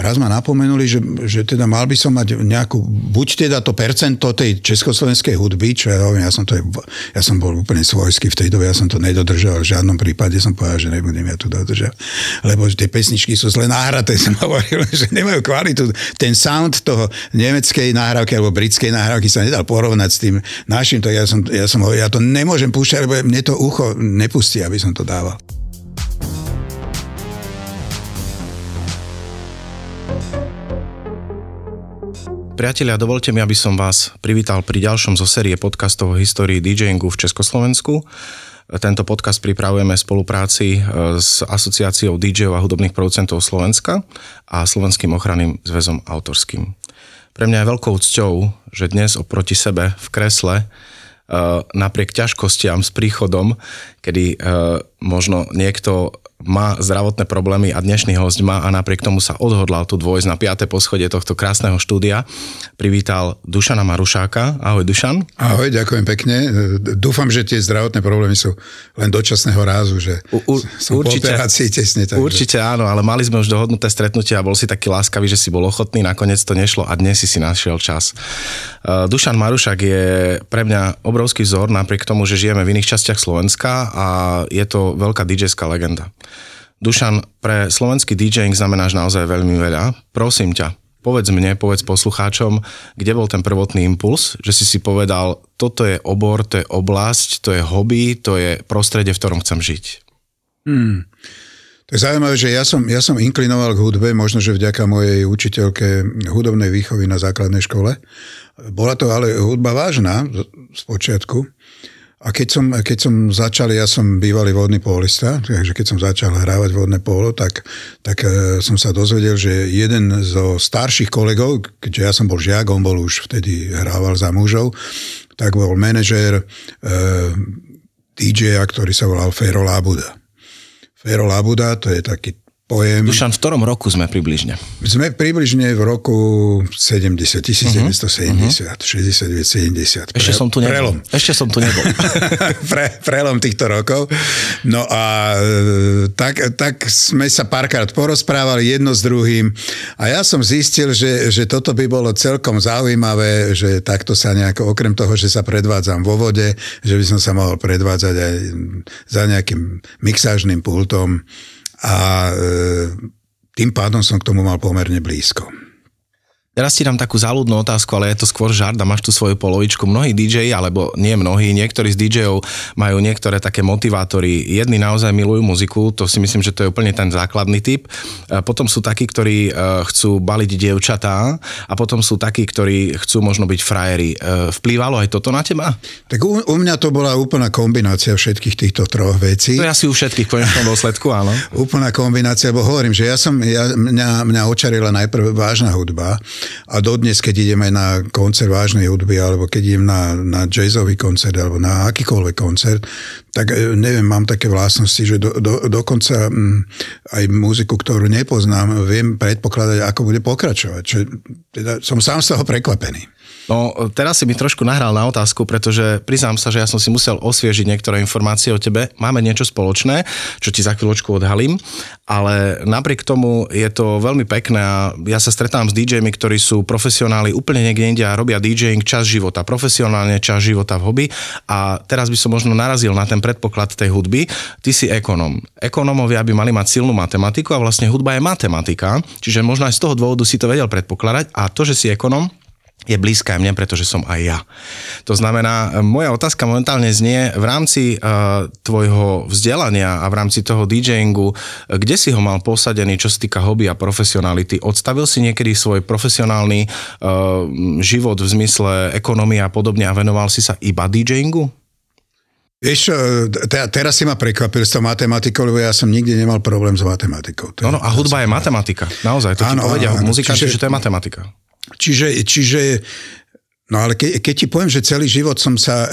raz ma napomenuli, že, že teda mal by som mať nejakú, buď teda to percento tej československej hudby, čo ja ja som, to, ja som bol úplne svojský v tej dobe, ja som to nedodržal, v žiadnom prípade som povedal, že nebudem ja to dodržať, lebo tie pesničky sú zle nahraté, som hovoril, že nemajú kvalitu. Ten sound toho nemeckej nahrávky alebo britskej nahrávky sa nedal porovnať s tým našim, to ja som, ja som hovoril, ja to nemôžem púšťať, lebo mne to ucho nepustí, aby som to dával. Priatelia, dovolte mi, aby som vás privítal pri ďalšom zo série podcastov o histórii DJingu v Československu. Tento podcast pripravujeme v spolupráci e, s Asociáciou DJov a hudobných producentov Slovenska a Slovenským ochranným zväzom autorským. Pre mňa je veľkou cťou, že dnes oproti sebe v kresle e, napriek ťažkostiam s príchodom, kedy e, možno niekto má zdravotné problémy a dnešný host má a napriek tomu sa odhodlal tu dvojsť na 5. poschodie tohto krásneho štúdia. Privítal Dušana Marušáka. Ahoj Dušan. Ahoj, ďakujem pekne. Dúfam, že tie zdravotné problémy sú len dočasného rázu, že u, som určite, po operácii tesne. Takže... Určite áno, ale mali sme už dohodnuté stretnutie a bol si taký láskavý, že si bol ochotný, nakoniec to nešlo a dnes si si našiel čas. Uh, Dušan Marušák je pre mňa obrovský vzor, napriek tomu, že žijeme v iných častiach Slovenska a je to veľká dj legenda. Dušan, pre slovenský DJing znamenáš naozaj veľmi veľa. Prosím ťa, povedz mne, povedz poslucháčom, kde bol ten prvotný impuls, že si si povedal, toto je obor, to je oblasť, to je hobby, to je prostredie, v ktorom chcem žiť. Hmm. To je zaujímavé, že ja som, ja som inklinoval k hudbe, možno, že vďaka mojej učiteľke hudobnej výchovy na základnej škole. Bola to ale hudba vážna z počiatku. A keď som, keď som začal, ja som bývalý vodný polista, takže keď som začal hrávať vodné polo, tak, tak e, som sa dozvedel, že jeden zo starších kolegov, keďže ja som bol žiak, on bol už vtedy hrával za mužov, tak bol manažér e, DJ-a, ktorý sa volal Fero Labuda. Fero Labuda, to je taký pojem. Dušan, v ktorom roku sme približne? Sme približne v roku 70, 1970, uh-huh. 69, 70. Ešte Pre, som tu nebol. Prelom. Ešte som tu nebol. Pre, prelom týchto rokov. No a e, tak, tak sme sa párkrát porozprávali jedno s druhým a ja som zistil, že, že toto by bolo celkom zaujímavé, že takto sa nejako, okrem toho, že sa predvádzam vo vode, že by som sa mohol predvádzať aj za nejakým mixážnym pultom a e, tým pádom som k tomu mal pomerne blízko. Teraz ti dám takú záľudnú otázku, ale je to skôr žart a máš tu svoju polovičku. Mnohí DJ, alebo nie mnohí, niektorí z DJov majú niektoré také motivátory. Jedni naozaj milujú muziku, to si myslím, že to je úplne ten základný typ. Potom sú takí, ktorí e, chcú baliť dievčatá a potom sú takí, ktorí chcú možno byť frajeri. E, vplývalo aj toto na teba? Tak u, u mňa to bola úplná kombinácia všetkých týchto troch vecí. To je asi u všetkých v konečnom dôsledku, áno. úplná kombinácia, bo hovorím, že ja som, ja, mňa, mňa očarila najprv vážna hudba a dodnes, keď ideme na koncert vážnej hudby, alebo keď idem na, na jazzový koncert, alebo na akýkoľvek koncert, tak e, neviem, mám také vlastnosti, že do, do, dokonca mm, aj muziku, ktorú nepoznám, viem predpokladať, ako bude pokračovať. Čo, teda som sám z toho prekvapený. No, teraz si mi trošku nahral na otázku, pretože priznám sa, že ja som si musel osviežiť niektoré informácie o tebe. Máme niečo spoločné, čo ti za chvíľočku odhalím, ale napriek tomu je to veľmi pekné a ja sa stretám s DJmi, ktorí sú profesionáli úplne niekde inde a robia DJing čas života, profesionálne čas života v hobby a teraz by som možno narazil na ten predpoklad tej hudby. Ty si ekonom. Ekonómovia by mali mať silnú matematiku a vlastne hudba je matematika, čiže možno aj z toho dôvodu si to vedel predpokladať a to, že si ekonom, je blízka aj mne, pretože som aj ja. To znamená, moja otázka momentálne znie v rámci uh, tvojho vzdelania a v rámci toho DJingu, kde si ho mal posadený, čo sa týka hobby a profesionality? Odstavil si niekedy svoj profesionálny uh, život v zmysle ekonomie a podobne a venoval si sa iba DJingu? Vieš te, teraz si ma prekvapil s tou matematikou, lebo ja som nikdy nemal problém s matematikou. No, no a hudba je matematika. Naozaj, to áno, ti povedia áno, muzikanti, čiže, že to je matematika. Čiže, čiže No ale ke, keď ti poviem, že celý život som sa e,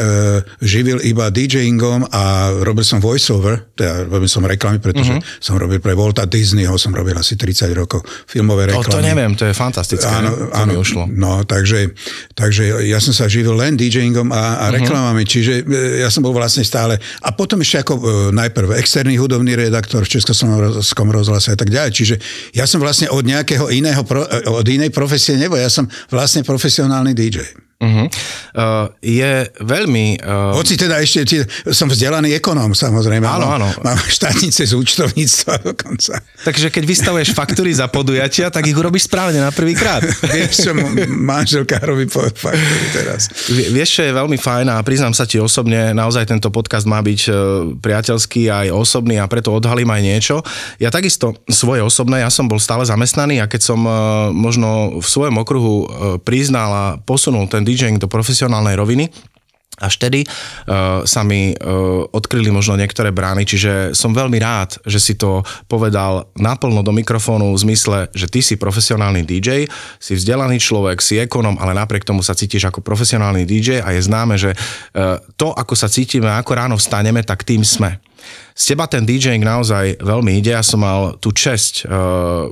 živil iba DJingom a robil som voiceover, teda robil som reklamy, pretože uh-huh. som robil pre Volta Disneyho, som robil asi 30 rokov filmové reklamy. O, to neviem, to je fantastické. Áno, áno ušlo. No, takže, takže ja som sa živil len DJingom a, a mhm. reklamami, uh-huh. čiže e, ja som bol vlastne stále, a potom ešte ako e, najprv externý hudobný redaktor v Československom rozhlase a tak ďalej, čiže ja som vlastne od nejakého iného, e, od inej profesie nebo, ja som vlastne profesionálny DJ. Uh-huh. Uh, je veľmi... Uh... Hoci teda ešte som vzdelaný ekonóm, samozrejme. Áno, áno. Mám štátnice z účtovníctva dokonca. Takže keď vystavuješ faktúry za podujatia, tak ich urobíš správne na prvý krát. vieš, čo manželka robí faktúry teraz. V, vieš, čo je veľmi fajn a priznám sa ti osobne, naozaj tento podcast má byť uh, priateľský aj osobný a preto odhalím aj niečo. Ja takisto svoje osobné, ja som bol stále zamestnaný a keď som uh, možno v svojom okruhu uh, priznal a posunul ten DJing do profesionálnej roviny, až tedy uh, sa mi uh, odkryli možno niektoré brány, čiže som veľmi rád, že si to povedal naplno do mikrofónu v zmysle, že ty si profesionálny DJ, si vzdelaný človek, si ekonom, ale napriek tomu sa cítiš ako profesionálny DJ a je známe, že uh, to, ako sa cítime, ako ráno vstaneme, tak tým sme. Z teba ten DJing naozaj veľmi ide. Ja som mal tú česť uh,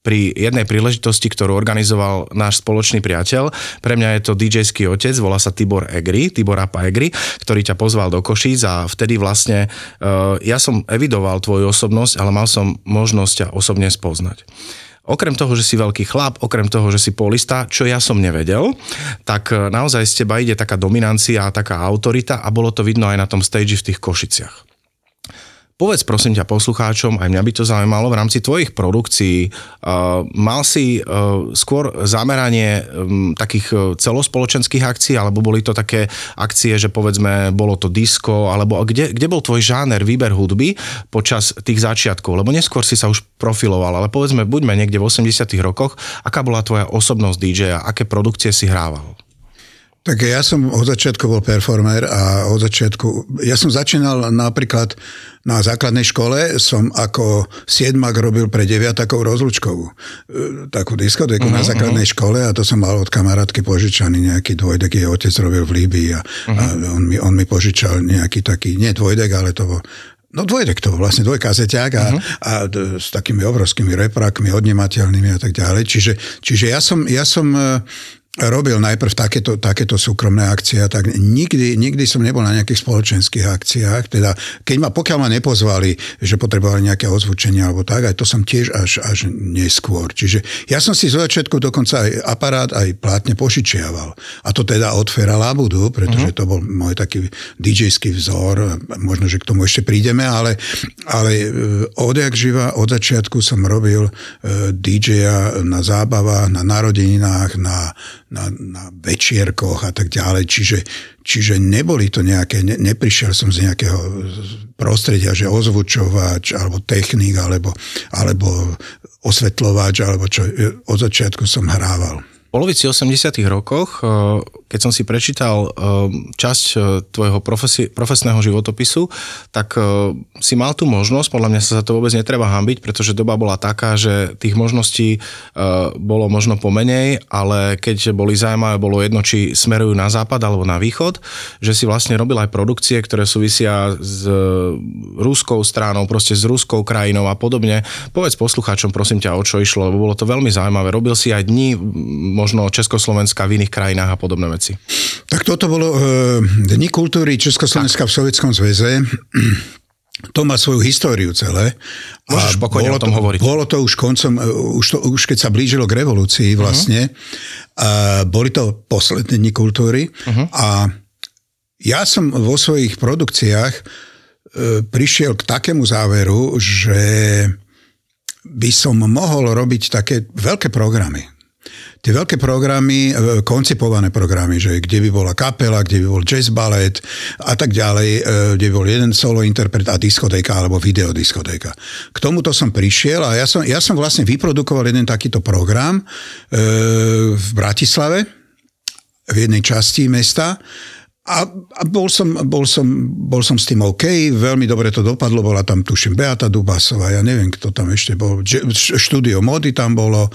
pri jednej príležitosti, ktorú organizoval náš spoločný priateľ. Pre mňa je to DJský otec, volá sa Tibor Egri, Tibor Apa Egri, ktorý ťa pozval do Košíc a vtedy vlastne uh, ja som evidoval tvoju osobnosť, ale mal som možnosť ťa osobne spoznať. Okrem toho, že si veľký chlap, okrem toho, že si polista, čo ja som nevedel, tak e, naozaj z teba ide taká dominancia a taká autorita a bolo to vidno aj na tom stage v tých Košiciach. Povedz prosím ťa poslucháčom, aj mňa by to zaujímalo, v rámci tvojich produkcií uh, mal si uh, skôr zameranie um, takých uh, celospoločenských akcií, alebo boli to také akcie, že povedzme bolo to disco, alebo kde, kde bol tvoj žáner, výber hudby počas tých začiatkov, lebo neskôr si sa už profiloval, ale povedzme, buďme niekde v 80 rokoch, aká bola tvoja osobnosť DJ-a, aké produkcie si hrával? Tak ja som od začiatku bol performer a od začiatku, ja som začínal napríklad na základnej škole, som ako siedmak robil pre deviatakov rozlučkovú, e, takú diskotéku uh-huh, na mhm, základnej uh-huh. škole a to som mal od kamarátky požičaný nejaký dvojdek, jej otec robil v Líbii a, uh-huh. a on, mi, on mi požičal nejaký taký, nie dvojdek, ale to bol No dvojdek to, vlastne dvojkazeťák a, uh-huh. a s takými obrovskými reprákmi, odnemateľnými a tak ďalej. Čiže, čiže ja som, ja som e, robil najprv takéto, takéto súkromné akcie, tak nikdy, nikdy som nebol na nejakých spoločenských akciách. Teda, keď ma, pokiaľ ma nepozvali, že potrebovali nejaké ozvučenie alebo tak, aj to som tiež až, až neskôr. Čiže ja som si zo začiatku dokonca aj aparát, aj plátne pošičiaval. A to teda od Fera Labudu, pretože uh-huh. to bol môj taký DJský vzor. Možno, že k tomu ešte prídeme, ale, ale e, odjak živa, od začiatku som robil e, DJ-a na zábavách, na narodeninách, na na, na večierkoch a tak ďalej. Čiže, čiže neboli to nejaké, ne, neprišiel som z nejakého prostredia, že ozvučovač, alebo technik, alebo, alebo osvetľovač, alebo čo od začiatku som hrával polovici 80 rokoch, eh, keď som si prečítal eh, časť eh, tvojho profesi- profesného životopisu, tak si mal tú možnosť, podľa mňa sa za to vôbec netreba hambiť, pretože doba bola taká, že tých možností bolo možno pomenej, ale keď boli zaujímavé, bolo jedno, či smerujú na západ alebo na východ, že si vlastne robil aj produkcie, ktoré súvisia s rúskou stranou, proste s rúskou krajinou a podobne. Povedz poslucháčom, prosím ťa, o čo išlo, lebo bolo to veľmi zaujímavé. Robil si aj dni možno Československa v iných krajinách a podobné veci? Tak toto bolo e, Dni kultúry Československa tak. v Sovjetskom zväze. To má svoju históriu celé. Môžeš pokojne o tom to, hovoriť. Bolo to už koncom, e, už, to, už keď sa blížilo k revolúcii mhm. vlastne, uh-huh. a boli to posledné dni kultúry uh-huh. a ja som vo svojich produkciách e, prišiel k takému záveru, že by som mohol robiť také veľké programy tie veľké programy, e, koncipované programy, že kde by bola kapela, kde by bol jazz ballet a tak ďalej, e, kde by bol jeden solo interpret a diskotéka alebo videodiskotéka. K tomuto som prišiel a ja som, ja som vlastne vyprodukoval jeden takýto program e, v Bratislave, v jednej časti mesta a, a bol, som, bol, som, bol som s tým OK, veľmi dobre to dopadlo, bola tam tuším Beata Dubasová, ja neviem, kto tam ešte bol, štúdio mody tam bolo, e,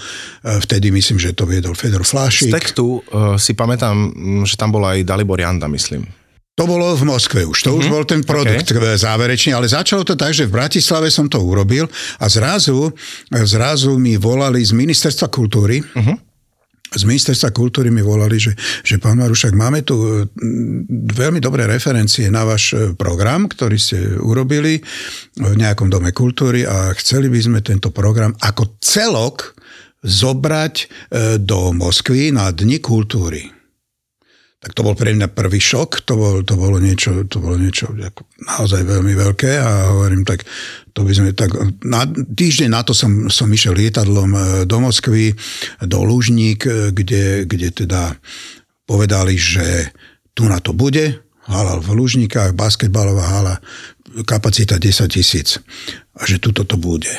vtedy myslím, že to viedol Fedor Flášik. Z textu uh, si pamätám, že tam bol aj Dalibor Janda, myslím. To bolo v Moskve už, to mm-hmm. už mhm. bol ten produkt okay. záverečný, ale začalo to tak, že v Bratislave som to urobil a zrazu, zrazu mi volali z ministerstva kultúry, mm-hmm z ministerstva kultúry mi volali, že, že pán Marušak, máme tu e, veľmi dobré referencie na váš e, program, ktorý ste urobili v nejakom dome kultúry a chceli by sme tento program ako celok zobrať e, do Moskvy na Dni kultúry. Tak to bol pre mňa prvý šok, to, bol, to bolo niečo, to bolo niečo ako naozaj veľmi veľké a hovorím, tak to by sme tak, na, týždeň na to som, som išiel lietadlom e, do Moskvy, do Lužník, e, kde, kde teda povedali, že tu na to bude, hala v Lužníkach, basketbalová hala, kapacita 10 tisíc a že tuto to bude.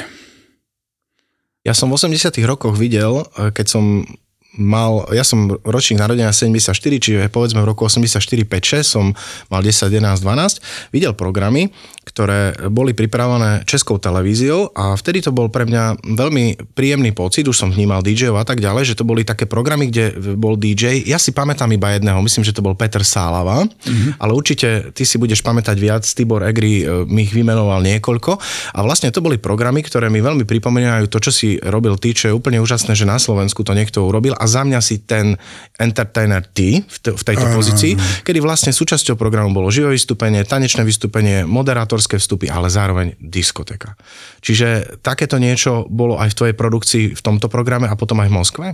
Ja som v 80 rokoch videl, e, keď som mal, ja som ročník narodenia 74, čiže povedzme v roku 84, 5, 6 som mal 10, 11, 12, videl programy, ktoré boli pripravené českou televíziou a vtedy to bol pre mňa veľmi príjemný pocit, už som vnímal DJ a tak ďalej, že to boli také programy, kde bol DJ, ja si pamätám iba jedného, myslím, že to bol Peter Sálava, mm-hmm. ale určite ty si budeš pamätať viac, Tibor Egri e, mi ich vymenoval niekoľko. A vlastne to boli programy, ktoré mi veľmi pripomínajú to, čo si robil ty, čo je úplne úžasné, že na Slovensku to niekto urobil a za mňa si ten entertainer ty v, tejto pozícii, kedy vlastne súčasťou programu bolo živé vystúpenie, tanečné vystúpenie, moderátorské vstupy, ale zároveň diskoteka. Čiže takéto niečo bolo aj v tvojej produkcii v tomto programe a potom aj v Moskve?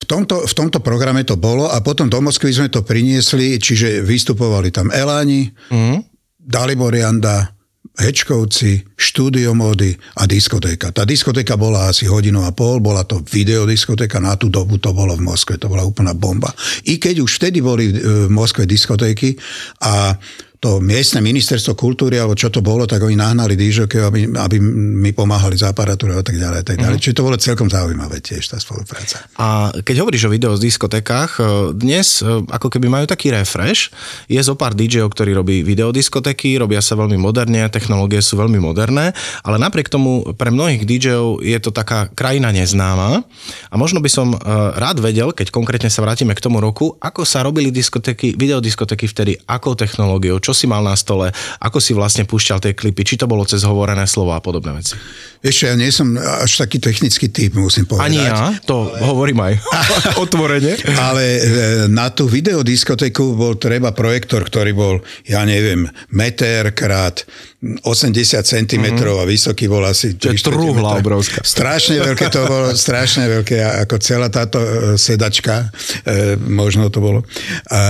V tomto, v tomto programe to bolo a potom do Moskvy sme to priniesli, čiže vystupovali tam Eláni, mm. Dalibor Janda, Hečkovci, štúdio módy a diskotéka. Tá diskotéka bola asi hodinu a pol, bola to videodiskotéka, na tú dobu to bolo v Moskve, to bola úplná bomba. I keď už vtedy boli v Moskve diskotéky a to miestne ministerstvo kultúry, alebo čo to bolo, tak oni nahnali dížoke, aby, aby mi pomáhali s aparatúrou a tak ďalej. Tak ďalej. Uh-huh. Čiže to bolo celkom zaujímavé tiež tá spolupráca. A keď hovoríš o video z diskotekách, e, dnes e, ako keby majú taký refresh, je zo pár DJov, ktorí robí videodiskoteky, robia sa veľmi moderne, technológie sú veľmi moderné, ale napriek tomu pre mnohých DJov je to taká krajina neznáma a možno by som e, rád vedel, keď konkrétne sa vrátime k tomu roku, ako sa robili diskoteky, videodiskoteky vtedy, akou technológiou, čo čo si mal na stole, ako si vlastne púšťal tie klipy, či to bolo cez hovorené slova a podobné veci. Ešte ja nie som až taký technický typ, musím povedať. Ani ja, to ale... hovorím aj otvorene. Ale e, na tú videodiskotéku bol treba projektor, ktorý bol, ja neviem, meter krát 80 cm mm-hmm. a vysoký bol asi... Je trúhla obrovská. Strašne veľké to bolo, strašne veľké, ako celá táto e, sedačka, e, možno to bolo. A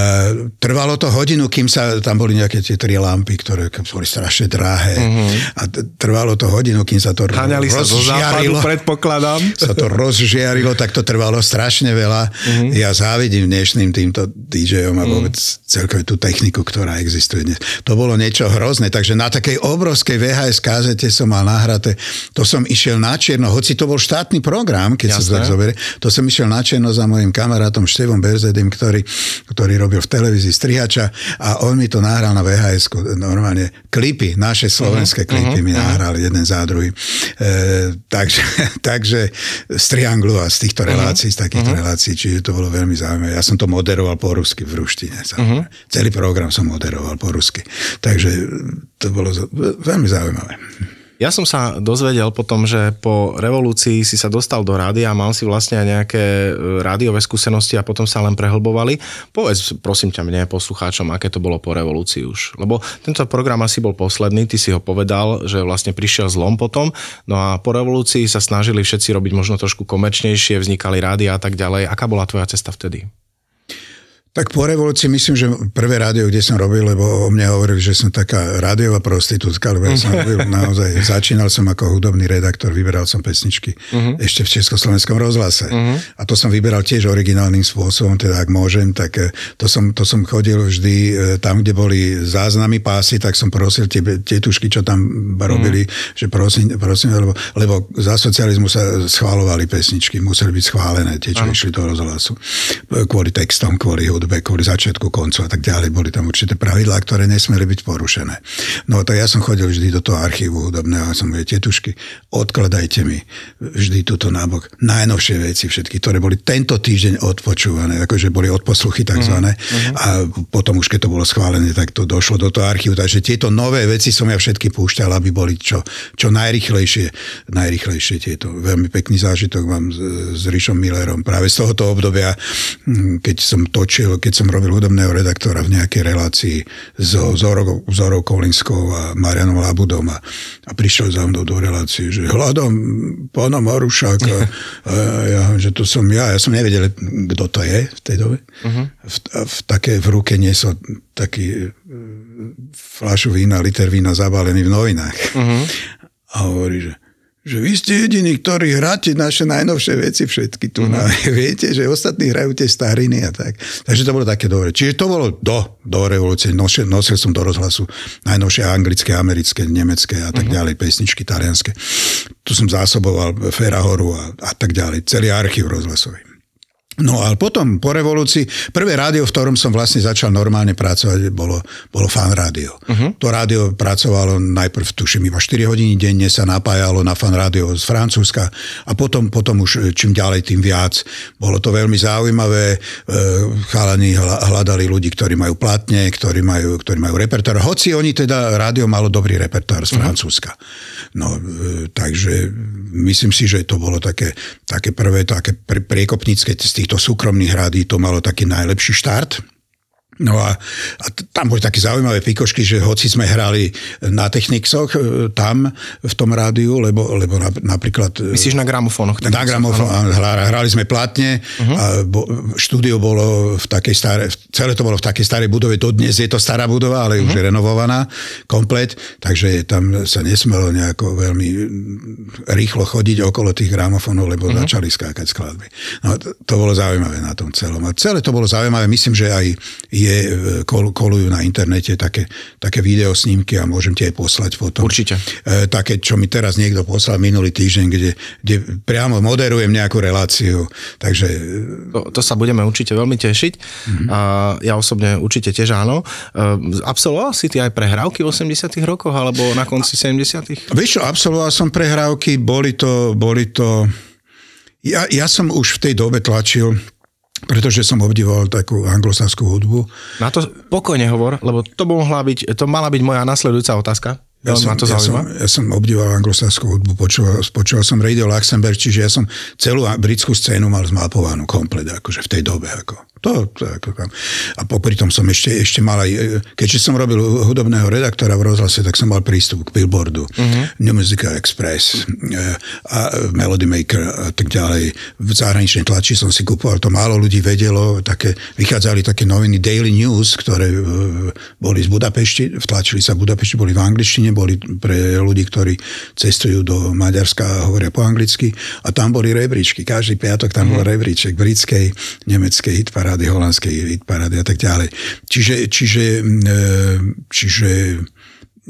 trvalo to hodinu, kým sa, tam boli nejaké tie tri lampy, ktoré boli strašne drahé. Mm-hmm. A trvalo to hodinu, kým sa to Háňali sa zo západu, predpokladám. Sa to rozžiarilo, tak to trvalo strašne veľa. Mm-hmm. Ja závidím dnešným týmto DJom a vôbec mm-hmm. celkovo tú techniku, ktorá existuje dnes. To bolo niečo hrozné, takže na takej obrovskej VHS kazete som mal nahraté, to som išiel na čierno, hoci to bol štátny program, keď Jasné. sa tak zoberie, to som išiel na čierno za mojim kamarátom Števom Berzedim, ktorý, ktorý robil v televízii strihača a on mi to nahral na VHS, normálne klipy, naše slovenské uh-huh, klipy uh-huh, mi nahrali jeden za druhý. E, takže, takže z trianglu a z týchto relácií, uh-huh, z takýchto uh-huh. relácií, čiže to bolo veľmi zaujímavé. Ja som to moderoval po rusky v ruštine. Uh-huh. Celý program som moderoval po rusky. Takže to bolo veľmi zaujímavé. Ja som sa dozvedel potom, že po revolúcii si sa dostal do rádia a mal si vlastne aj nejaké e, rádiové skúsenosti a potom sa len prehlbovali. Povedz, prosím ťa mne, poslucháčom, aké to bolo po revolúcii už. Lebo tento program asi bol posledný, ty si ho povedal, že vlastne prišiel zlom potom, no a po revolúcii sa snažili všetci robiť možno trošku komerčnejšie, vznikali rádia a tak ďalej. Aká bola tvoja cesta vtedy? Tak po revolúcii myslím, že prvé rádio, kde som robil, lebo o mne hovorili, že som taká rádiová prostitútka, lebo ja som robil naozaj, začínal som ako hudobný redaktor, vyberal som pesničky uh-huh. ešte v Československom rozhlase. Uh-huh. A to som vyberal tiež originálnym spôsobom, teda ak môžem, tak eh, to som, to som chodil vždy eh, tam, kde boli záznamy pásy, tak som prosil tie tietušky, čo tam robili, uh-huh. že prosím, prosím lebo, lebo za socializmu sa schválovali pesničky, museli byť schválené tie, čo uh-huh. išli do rozhlasu. Kvôli textom, kvôli hudbe hudbe kvôli začiatku, koncu a tak ďalej. Boli tam určité pravidlá, ktoré nesmeli byť porušené. No tak ja som chodil vždy do toho archívu hudobného a som povedal, tetušky, odkladajte mi vždy túto nábok najnovšie veci všetky, ktoré boli tento týždeň odpočúvané, akože boli odposluchy takzvané uh-huh. a potom už keď to bolo schválené, tak to došlo do toho archívu. Takže tieto nové veci som ja všetky púšťal, aby boli čo, čo najrychlejšie, najrychlejšie tieto. Veľmi pekný zážitok mám s, s Rišom Millerom práve z tohoto obdobia, hm, keď som točil, keď som robil hudobného redaktora v nejakej relácii so Zorou, Zorou Kolinskou a Marianom Labudom a, a prišiel za mnou do relácie, že hľadom pána Marušáka. A ja, že to som ja. Ja som nevedel, kto to je v tej dobe. Uh-huh. V, v, také v ruke niesol taký e, fľašu vína, liter vína zabalený v novinách. Uh-huh. A hovorí, že že vy ste jediní, ktorí hráte naše najnovšie veci všetky tu. Mm. Na, viete, že ostatní hrajú tie stariny a tak. Takže to bolo také dobre. Čiže to bolo do, do revolúcie. Nosil, nosil som do rozhlasu najnovšie anglické, americké, nemecké a tak mm. ďalej, pesničky talianské. Tu som zásoboval Ferahoru a, a tak ďalej. Celý archív rozhlasový. No ale potom, po revolúcii, prvé rádio, v ktorom som vlastne začal normálne pracovať, bolo, bolo fan rádio. Uh-huh. To rádio pracovalo najprv, tuším, iba 4 hodiny denne sa napájalo na fan rádio z Francúzska a potom, potom už čím ďalej, tým viac. Bolo to veľmi zaujímavé. E, chalani hľadali ľudí, ktorí majú platne, ktorí majú, ktorí majú repertoár. Hoci oni teda, rádio malo dobrý repertoár z uh-huh. Francúzska. No, e, takže myslím si, že to bolo také, také prvé, také priekopnícke z tých týchto súkromných rádí to malo taký najlepší štart. No a, a tam boli také zaujímavé pikošky, že hoci sme hrali na Techniksoch e, tam v tom rádiu, lebo, lebo napríklad... E, Myslíš na gramofónoch? Na gramofónoch, hrali sme platne uh-huh. a bo, štúdio bolo v takej starej, celé to bolo v takej starej budove, to dnes je to stará budova, ale uh-huh. už je renovovaná komplet, takže tam sa nesmelo nejako veľmi rýchlo chodiť okolo tých gramofónov, lebo uh-huh. začali skákať skladby. No to, to bolo zaujímavé na tom celom. A celé to bolo zaujímavé, myslím, že aj je je, kol, kolujú na internete také, také videosnímky a môžem ti aj poslať potom. Určite. E, také, čo mi teraz niekto poslal minulý týždeň, kde, kde priamo moderujem nejakú reláciu. Takže... To, to sa budeme určite veľmi tešiť. Mm-hmm. A ja osobne určite tiež áno. E, absolvoval si ty aj prehrávky v 80 rokoch alebo na konci 70 Vieš čo, absolvoval som prehrávky, boli to, boli to ja, ja som už v tej dobe tlačil pretože som obdivoval takú anglosaskú hudbu. Na to pokojne hovor, lebo to mohla byť, to mala byť moja nasledujúca otázka. Ja som, to ja, som, ja som obdivoval anglosaskú hudbu, počúval, počúval som Radio Luxembourg, čiže ja som celú britskú scénu mal zmapovanú komplet, akože v tej dobe. Ako. To, to ako tam. A popri tom som ešte, ešte mal aj, keďže som robil hudobného redaktora v rozhlase, tak som mal prístup k Billboardu, uh-huh. New Musical Express eh, a Melody Maker a tak ďalej. V zahraničnej tlači som si kupoval, to málo ľudí vedelo, také, vychádzali také noviny Daily News, ktoré eh, boli z Budapešti, vtlačili sa v Budapešti, boli v angličtine, boli pre ľudí, ktorí cestujú do Maďarska a hovoria po anglicky a tam boli rebríčky. Každý piatok tam uh-huh. bol rebríček britskej, nemeckej hitparády hitparády, holandskej hitparády a tak ďalej. Čiže, čiže, e, čiže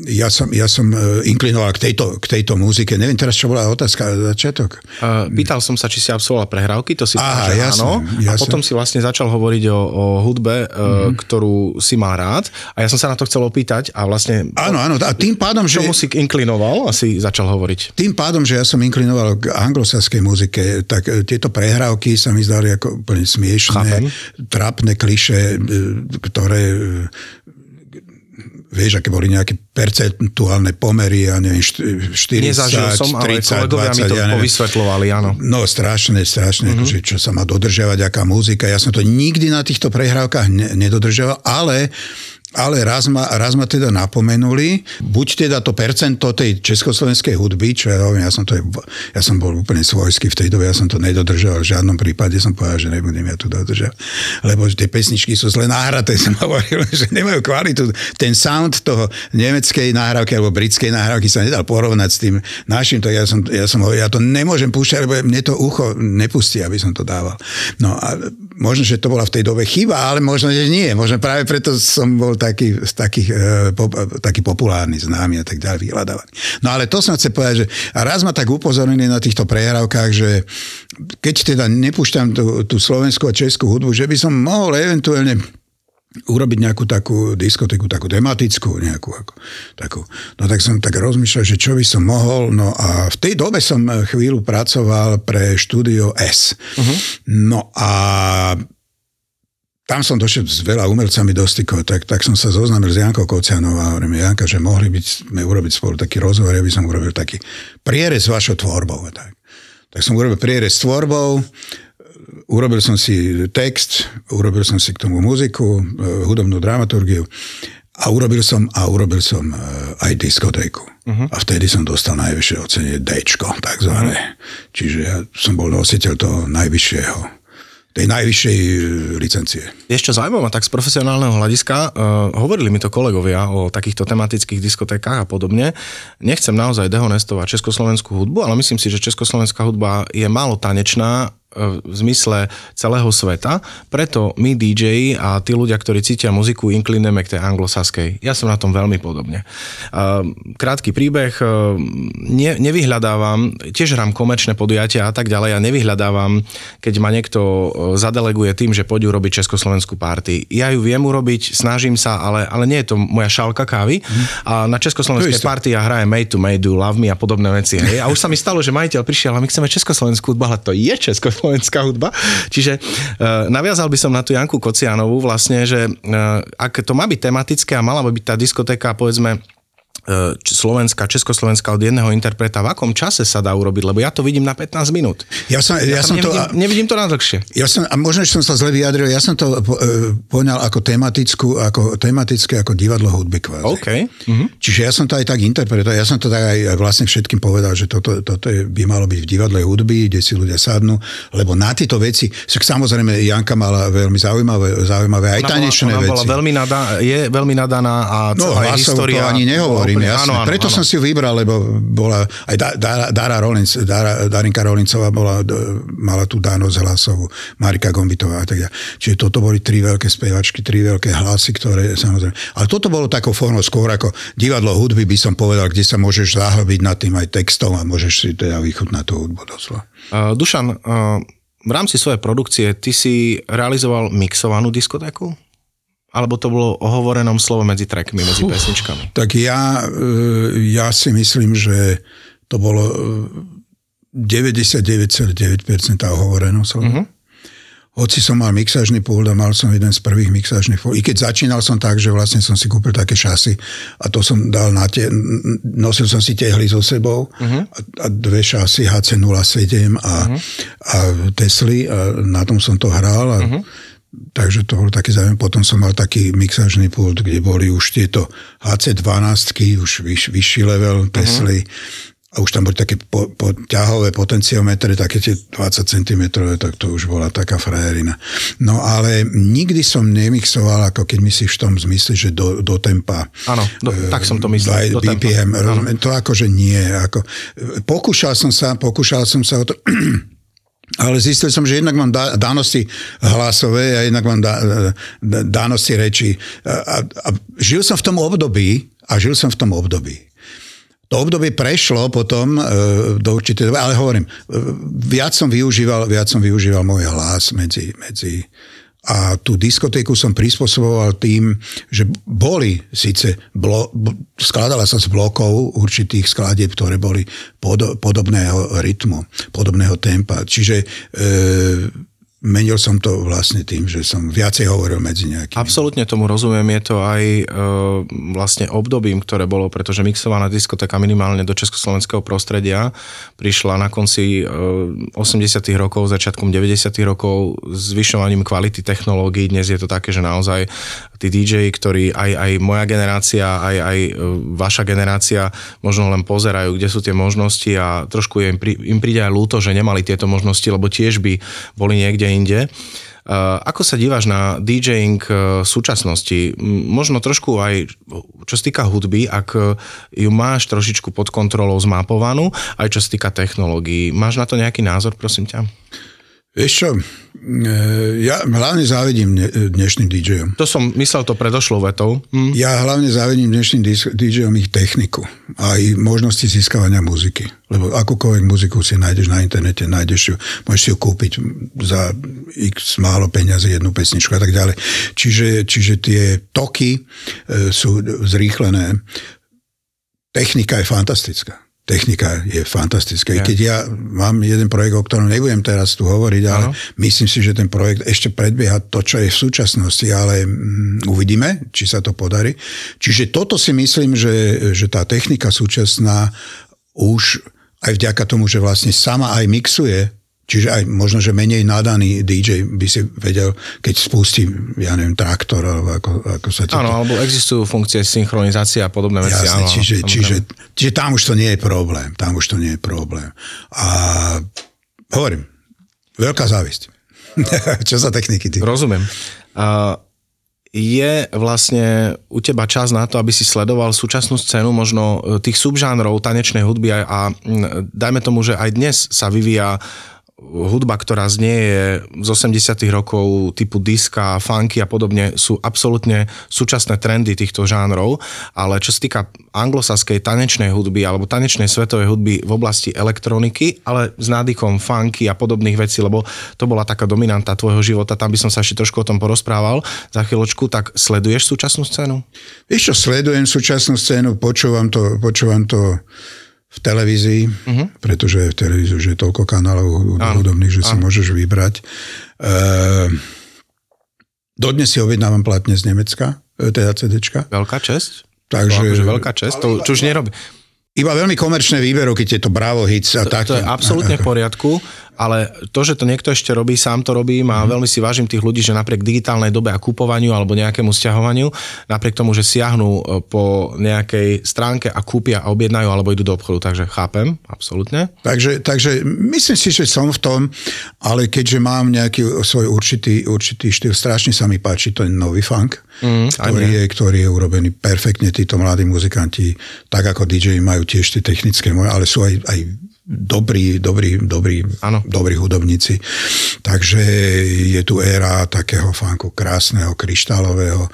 ja som, ja som e, inklinoval k tejto, k tejto muzike. Neviem teraz, čo bola otázka začiatok. Uh, pýtal som sa, či si absolvoval prehrávky, to si Aha, povedal, áno. Jasne. A potom si vlastne začal hovoriť o, o hudbe, mm-hmm. ktorú si mal rád. A ja som sa na to chcel opýtať a vlastne... Áno, áno. A tým pádom, že... Čomu si inklinoval a si začal hovoriť? Tým pádom, že ja som inklinoval k anglosaskej muzike, tak e, tieto prehrávky sa mi zdali ako úplne smiešné, Chápem. trapné kliše, ktoré vieš, aké boli nejaké percentuálne pomery, a neviem, 40, Nezažil som, 30, ale 20, mi to ja povysvetľovali, áno. No strašné, strašné, mm-hmm. že čo sa má dodržiavať, aká muzika. Ja som to nikdy na týchto prehrávkach ne, nedodržiaval, ale ale raz ma, raz ma teda napomenuli, buď teda to percento tej československej hudby, čo ja ja som, to, ja som bol úplne svojský v tej dobe, ja som to nedodržal, v žiadnom prípade som povedal, že nebudem ja tu dodržať, lebo tie pesničky sú zle nahraté, som hovoril, že nemajú kvalitu. Ten sound toho nemeckej nahrávky alebo britskej nahrávky sa nedal porovnať s tým našim, tak ja som, ja som hovoril, ja to nemôžem púšťať, lebo mne to ucho nepustí, aby som to dával. No a možno, že to bola v tej dobe chyba, ale možno, že nie. Možno práve preto som bol taký, taký, taký populárny, známy a tak ďalej, vyhľadávaný. No ale to som chce povedať, že a raz ma tak upozornili na týchto prehrávkach, že keď teda nepúšťam tú, tú slovenskú a českú hudbu, že by som mohol eventuálne urobiť nejakú takú diskotéku, takú tematickú, nejakú ako, takú. No tak som tak rozmýšľal, že čo by som mohol, no a v tej dobe som chvíľu pracoval pre štúdio S. Uh-huh. No a tam som došiel s veľa umelcami do stykov, tak, tak som sa zoznámil s Jankou Kocianovou a hovorím, Janka, že mohli byť, sme urobiť spolu taký rozhovor, ja by som urobil taký prierez vašou tvorbou. Tak. tak som urobil prierez s tvorbou, urobil som si text, urobil som si k tomu muziku, e, hudobnú dramaturgiu a urobil som, a urobil som e, aj diskotéku. Uh-huh. A vtedy som dostal najvyššie ocenie D, takzvané. Uh-huh. Čiže ja som bol nositeľ toho najvyššieho tej najvyššej e, licencie. Ešte zaujímavé, tak z profesionálneho hľadiska, uh, hovorili mi to kolegovia o takýchto tematických diskotékach a podobne. Nechcem naozaj dehonestovať československú hudbu, ale myslím si, že československá hudba je málo tanečná v zmysle celého sveta, preto my DJ a tí ľudia, ktorí cítia muziku, inklinujeme k tej anglosaskej. Ja som na tom veľmi podobne. Krátky príbeh, ne, nevyhľadávam, tiež hrám komerčné podujatia a tak ďalej, ja nevyhľadávam, keď ma niekto zadeleguje tým, že poďu robiť československú party. Ja ju viem urobiť, snažím sa, ale, ale nie je to moja šálka kávy. Mm. A na československej party ja hrajem Made to Made, Do, Love Me a podobné veci. Hej. A už sa mi stalo, že majiteľ prišiel a my chceme československú hudbu, to je československá slovenská hudba. Čiže uh, naviazal by som na tú Janku Kocianovú vlastne, že uh, ak to má byť tematické a mala by byť tá diskotéka, povedzme, E, Slovenska, Československa od jedného interpreta, v akom čase sa dá urobiť, lebo ja to vidím na 15 minút. Ja, som, ja, ja som nevidím, to, nevidím to na dlhšie. Ja som, a možno, že som sa zle vyjadril, ja som to po, e, poňal ako tematickú, ako tematické, ako divadlo hudby kvázi. Okay. Uh-huh. Čiže ja som to aj tak interpretoval, ja som to tak aj vlastne všetkým povedal, že toto, toto je, by malo byť v divadle hudby, kde si ľudia sadnú, lebo na tieto veci, však samozrejme Janka mala veľmi zaujímavé, zaujímavé aj tanečné veci. Bola veľmi nadá, je veľmi nadaná a no, celá história. to ani nehovorí hovorím, úplne. Áno, áno, Preto áno. som si ju vybral, lebo bola aj Dara, Dara Rolinc, Dara, Darinka Rolincová bola, mala tú dánosť hlasovú, Marika Gombitová a tak ďalej. Čiže toto boli tri veľké spevačky, tri veľké hlasy, ktoré samozrejme... Ale toto bolo takou formou skôr ako divadlo hudby, by som povedal, kde sa môžeš zahlbiť nad tým aj textom a môžeš si teda vychutnať tú hudbu doslova. Uh, Dušan, uh, v rámci svojej produkcie ty si realizoval mixovanú diskotéku? Alebo to bolo o hovorenom slovo medzi trackmi, medzi Uf, pesničkami? Tak ja, e, ja si myslím, že to bolo 99,9% hovoreného slova. Uh-huh. Hoci som mal mixážny pult a mal som jeden z prvých mixážnych pult. I keď začínal som tak, že vlastne som si kúpil také šasy a to som dal na tie, nosil som si tehly so sebou uh-huh. a, a dve šasy HC07 a, uh-huh. a Tesly a na tom som to hral a uh-huh Takže to bolo také zaujímavé. Potom som mal taký mixážny pult, kde boli už tieto HC12, už vyš, vyšší level mhm. Tesly. Uh-huh. A už tam boli také po, po, ťahové potenciometre, také tie 20 cm, tak to už bola taká frajerina. No ale nikdy som nemixoval, ako keď myslíš v tom zmysle, že do, do tempa. Áno, e, tak som to myslel. Do BPM, rozumiem, to akože nie. Ako, pokúšal som sa, pokúšal som sa o to ale zistil som, že jednak mám dánosti hlasové a jednak mám dánosti reči. A, a žil som v tom období a žil som v tom období. To obdobie prešlo potom e, do určitej doby, ale hovorím, e, viac som využíval, viac som využíval môj hlas medzi, medzi a tú diskotéku som prispôsoboval tým, že boli síce, blo, skladala sa z blokov určitých skladieb, ktoré boli pod, podobného rytmu, podobného tempa. Čiže e, menil som to vlastne tým, že som viacej hovoril medzi nejakými. Absolútne tomu rozumiem, je to aj e, vlastne obdobím, ktoré bolo, pretože mixovaná diskotéka minimálne do československého prostredia prišla na konci e, 80 rokov, začiatkom 90 rokov zvyšovaním kvality technológií. Dnes je to také, že naozaj tí DJ, ktorí aj, aj moja generácia, aj, aj e, vaša generácia možno len pozerajú, kde sú tie možnosti a trošku im, pri, im príde aj ľúto, že nemali tieto možnosti, lebo tiež by boli niekde inde. Ako sa díváš na DJing v súčasnosti? Možno trošku aj, čo sa týka hudby, ak ju máš trošičku pod kontrolou zmapovanú, aj čo sa týka technológií. Máš na to nejaký názor, prosím ťa? Vieš čo, e, ja hlavne závidím dnešným DJom. To som myslel to predošlou vetou. Hm. Ja hlavne závidím dnešným DJom ich techniku a ich možnosti získavania muziky. Lebo akúkoľvek muziku si nájdeš na internete, nájdeš ju, môžeš si ju kúpiť za x málo peňazí, jednu pesničku a tak ďalej. Čiže, čiže tie toky e, sú zrýchlené. Technika je fantastická technika je fantastická. Ja. Keď ja mám jeden projekt, o ktorom nebudem teraz tu hovoriť, ale ano. myslím si, že ten projekt ešte predbieha to, čo je v súčasnosti, ale mm, uvidíme, či sa to podarí. Čiže toto si myslím, že, že tá technika súčasná už aj vďaka tomu, že vlastne sama aj mixuje Čiže aj možno, že menej nadaný DJ by si vedel, keď spustí, ja neviem, traktor, alebo ako, ako sa to... Áno, alebo existujú funkcie synchronizácie a podobné veci. Jasne, áno, čiže, čiže, čiže tam už to nie je problém. Tam už to nie je problém. A hovorím, veľká závisť. Čo za techniky ty? Rozumiem. Uh, je vlastne u teba čas na to, aby si sledoval súčasnú scénu možno e, tých subžánrov tanečnej hudby a, a dajme tomu, že aj dnes sa vyvíja hudba, ktorá znie je z 80 rokov typu diska, funky a podobne sú absolútne súčasné trendy týchto žánrov, ale čo sa týka anglosaskej tanečnej hudby alebo tanečnej svetovej hudby v oblasti elektroniky, ale s nádykom funky a podobných vecí, lebo to bola taká dominanta tvojho života, tam by som sa ešte trošku o tom porozprával za chvíľočku, tak sleduješ súčasnú scénu? Vieš čo, sledujem súčasnú scénu, počúvam to, počúvam to v televízii, uh-huh. pretože v televízii už je toľko kanálov hudobných, že si Áno. môžeš vybrať. E, dodnes si objednávam platne z Nemecka, e, teda CDčka. Veľká česť? Takže... To akože veľká česť, to, to už nerobí. Iba veľmi komerčné výberovky, tieto Bravo Hits a tak. To je absolútne v poriadku, ale to, že to niekto ešte robí, sám to robím a mm. veľmi si vážim tých ľudí, že napriek digitálnej dobe a kupovaniu alebo nejakému stiahovaniu, napriek tomu, že siahnú e, po nejakej stránke a kúpia a objednajú alebo idú do obchodu, takže chápem, absolútne. Takže, takže myslím si, že som v tom, ale keďže mám nejaký svoj určitý, určitý štýl, strašne sa mi páči ten nový funk, mm, ktorý, je, ktorý je urobený perfektne, títo mladí muzikanti, tak ako DJ majú tiež tie technické, ale sú aj, aj dobrí, dobrí, dobrí, dobrí hudobníci. Takže je tu éra takého funku krásneho, kryštálového. E,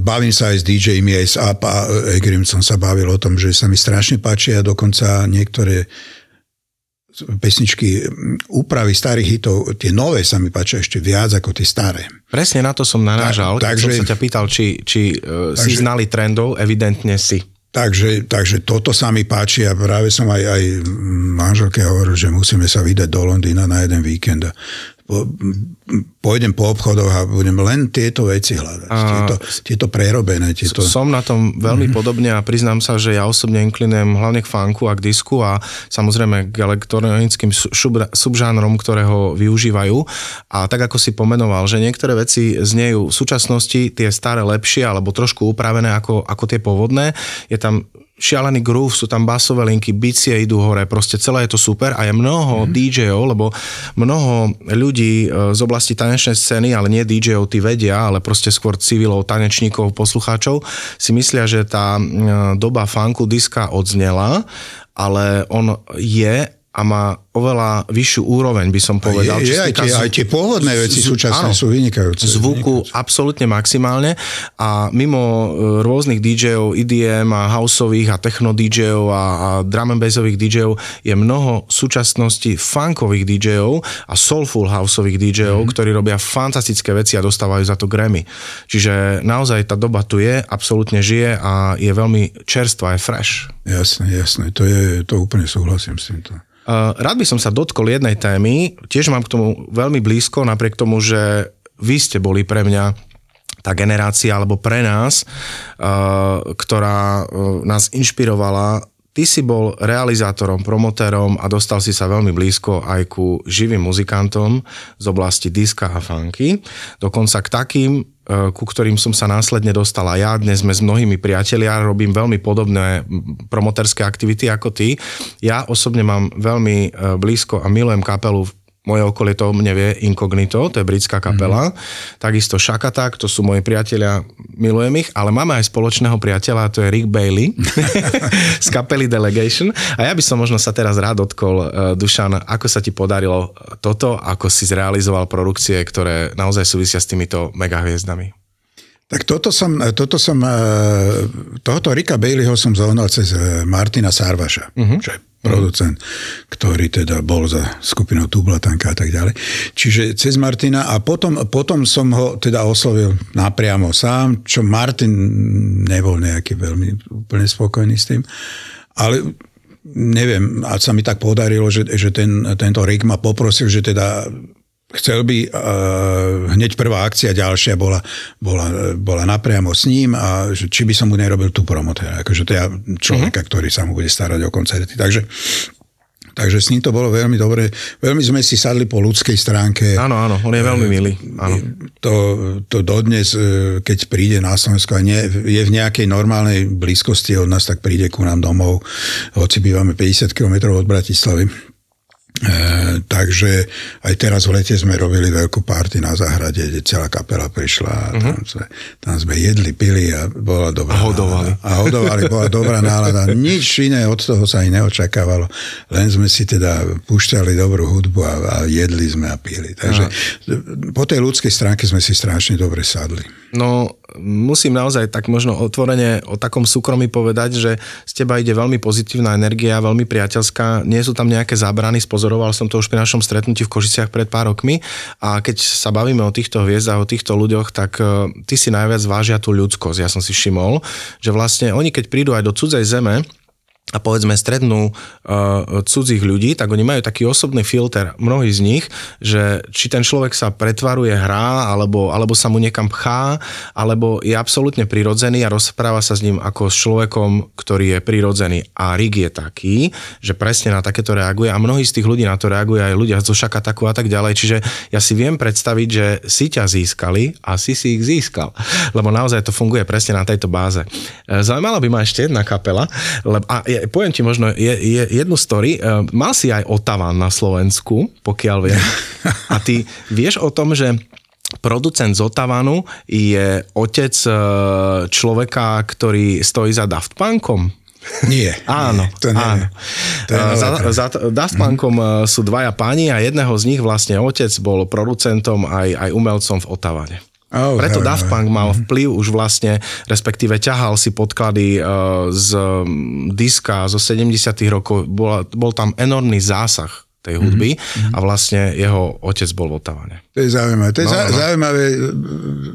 bavím sa aj s DJmi, aj s Up a Egrim som sa bavil o tom, že sa mi strašne páčia dokonca niektoré pesničky, úpravy starých hitov, tie nové sa mi páčia ešte viac ako tie staré. Presne na to som narážal, tak, takže, som sa ťa pýtal, či, či uh, takže, si znali trendov, evidentne si. Takže, takže toto sa mi páči a práve som aj, aj manželke hovoril, že musíme sa vydať do Londýna na jeden víkend pôjdem po obchodoch a budem len tieto veci hľadať. A tieto, tieto prerobené. Tieto... Som na tom veľmi mm-hmm. podobne a priznám sa, že ja osobne inklinujem hlavne k funku a k disku a samozrejme k elektronickým subžánrom, ktoré ho využívajú. A tak ako si pomenoval, že niektoré veci znejú v súčasnosti tie staré lepšie alebo trošku upravené ako, ako tie pôvodné. Je tam šialený groove, sú tam basové linky, bicie idú hore, proste celé je to super a je mnoho mm. DJ-ov, lebo mnoho ľudí e, z oblasti tanečnej scény, ale nie DJ-ov, tí vedia, ale proste skôr civilov, tanečníkov, poslucháčov, si myslia, že tá e, doba funku diska odznela, ale on je a má oveľa vyššiu úroveň, by som povedal. Je, je, aj, tie, aj tie pôvodné veci z, súčasné áno, sú vynikajúce. Zvuku vynikajúce. absolútne maximálne a mimo e, rôznych DJov, EDM a houseových a techno DJov a, a drum and bassových DJov je mnoho súčasnosti funkových DJov a soulful houseových DJov, mm. ktorí robia fantastické veci a dostávajú za to Grammy. Čiže naozaj tá doba tu je, absolútne žije a je veľmi čerstvá, je fresh. Jasné, jasné, to je, to úplne súhlasím s týmto. Rád by som sa dotkol jednej témy, tiež mám k tomu veľmi blízko, napriek tomu, že vy ste boli pre mňa tá generácia, alebo pre nás, ktorá nás inšpirovala Ty si bol realizátorom, promotérom a dostal si sa veľmi blízko aj ku živým muzikantom z oblasti diska a funky. Dokonca k takým, ku ktorým som sa následne dostal a ja. Dnes sme s mnohými priatelia, robím veľmi podobné promotérske aktivity ako ty. Ja osobne mám veľmi e, blízko a milujem kapelu moje okolie to nevie, Incognito, to je britská kapela, mm-hmm. takisto Shakatak, to sú moji priatelia, milujem ich, ale máme aj spoločného priateľa, to je Rick Bailey z kapely Delegation a ja by som možno sa teraz rád dotkol, uh, Dušan, ako sa ti podarilo toto, ako si zrealizoval produkcie, ktoré naozaj súvisia s týmito megahviezdami. Tak toto som, toto som, e, tohoto Rika Baileyho som zohnal cez e, Martina Sarvaša, uh-huh. čo je producent, ktorý teda bol za skupinou Tublatanka a tak ďalej. Čiže cez Martina a potom, potom som ho teda oslovil napriamo sám, čo Martin nebol nejaký veľmi úplne spokojný s tým. Ale neviem, a sa mi tak podarilo, že, že ten, tento Rick ma poprosil, že teda chcel by, uh, hneď prvá akcia ďalšia bola, bola, bola napriamo s ním a že či by som mu nerobil tú promotéra, akože to ja človeka, uh-huh. ktorý sa mu bude starať o koncerty. Takže Takže s ním to bolo veľmi dobre. Veľmi sme si sadli po ľudskej stránke. Áno, áno, on je veľmi milý. Áno. To, to dodnes, e, keď príde na Slovensko a nie, je v nejakej normálnej blízkosti od nás, tak príde ku nám domov, hoci bývame 50 km od Bratislavy E, takže aj teraz v lete sme robili veľkú party na záhrade, kde celá kapela prišla a tam, uh-huh. sme, tam sme jedli, pili a bola dobrá A hodovali. Nálada. A hodovali, bola dobrá nálada. Nič iné od toho sa ani neočakávalo. Len sme si teda púšťali dobrú hudbu a, a jedli sme a pili. Takže uh-huh. po tej ľudskej stránke sme si strašne dobre sadli. No, musím naozaj tak možno otvorene o takom súkromí povedať, že z teba ide veľmi pozitívna energia, veľmi priateľská, nie sú tam nejaké zábrany, spozoroval som to už pri našom stretnutí v Košiciach pred pár rokmi a keď sa bavíme o týchto hviezdach, o týchto ľuďoch, tak e, ty si najviac vážia tú ľudskosť. Ja som si všimol, že vlastne oni keď prídu aj do cudzej zeme, a povedzme strednú uh, cudzích ľudí, tak oni majú taký osobný filter, mnohí z nich, že či ten človek sa pretvaruje, hrá, alebo, alebo sa mu niekam pchá, alebo je absolútne prirodzený a rozpráva sa s ním ako s človekom, ktorý je prirodzený. A Rig je taký, že presne na takéto reaguje a mnohí z tých ľudí na to reagujú aj ľudia zo Šakataku a tak ďalej. Čiže ja si viem predstaviť, že si ťa získali a si si ich získal. Lebo naozaj to funguje presne na tejto báze. E, zaujímala by ma ešte jedna kapela, lebo, a je, poviem ti možno je, je jednu story. Uh, mal si aj Otavan na Slovensku, pokiaľ viem. A ty vieš o tom, že producent z Otavanu je otec uh, človeka, ktorý stojí za Daft Punkom. Nie. áno, nie, to nie. áno. To je za, za Daft Punkom mm. sú dvaja páni a jedného z nich vlastne otec bol producentom aj, aj umelcom v Otavane. Oh, Preto zaujímavé. Daft Punk mal mhm. vplyv už vlastne, respektíve ťahal si podklady uh, z um, diska zo 70 rokov, bol, bol tam enormný zásah tej hudby mm-hmm. a vlastne jeho otec bol v Otavane. To je zaujímavé. To je no, no. zaujímavé.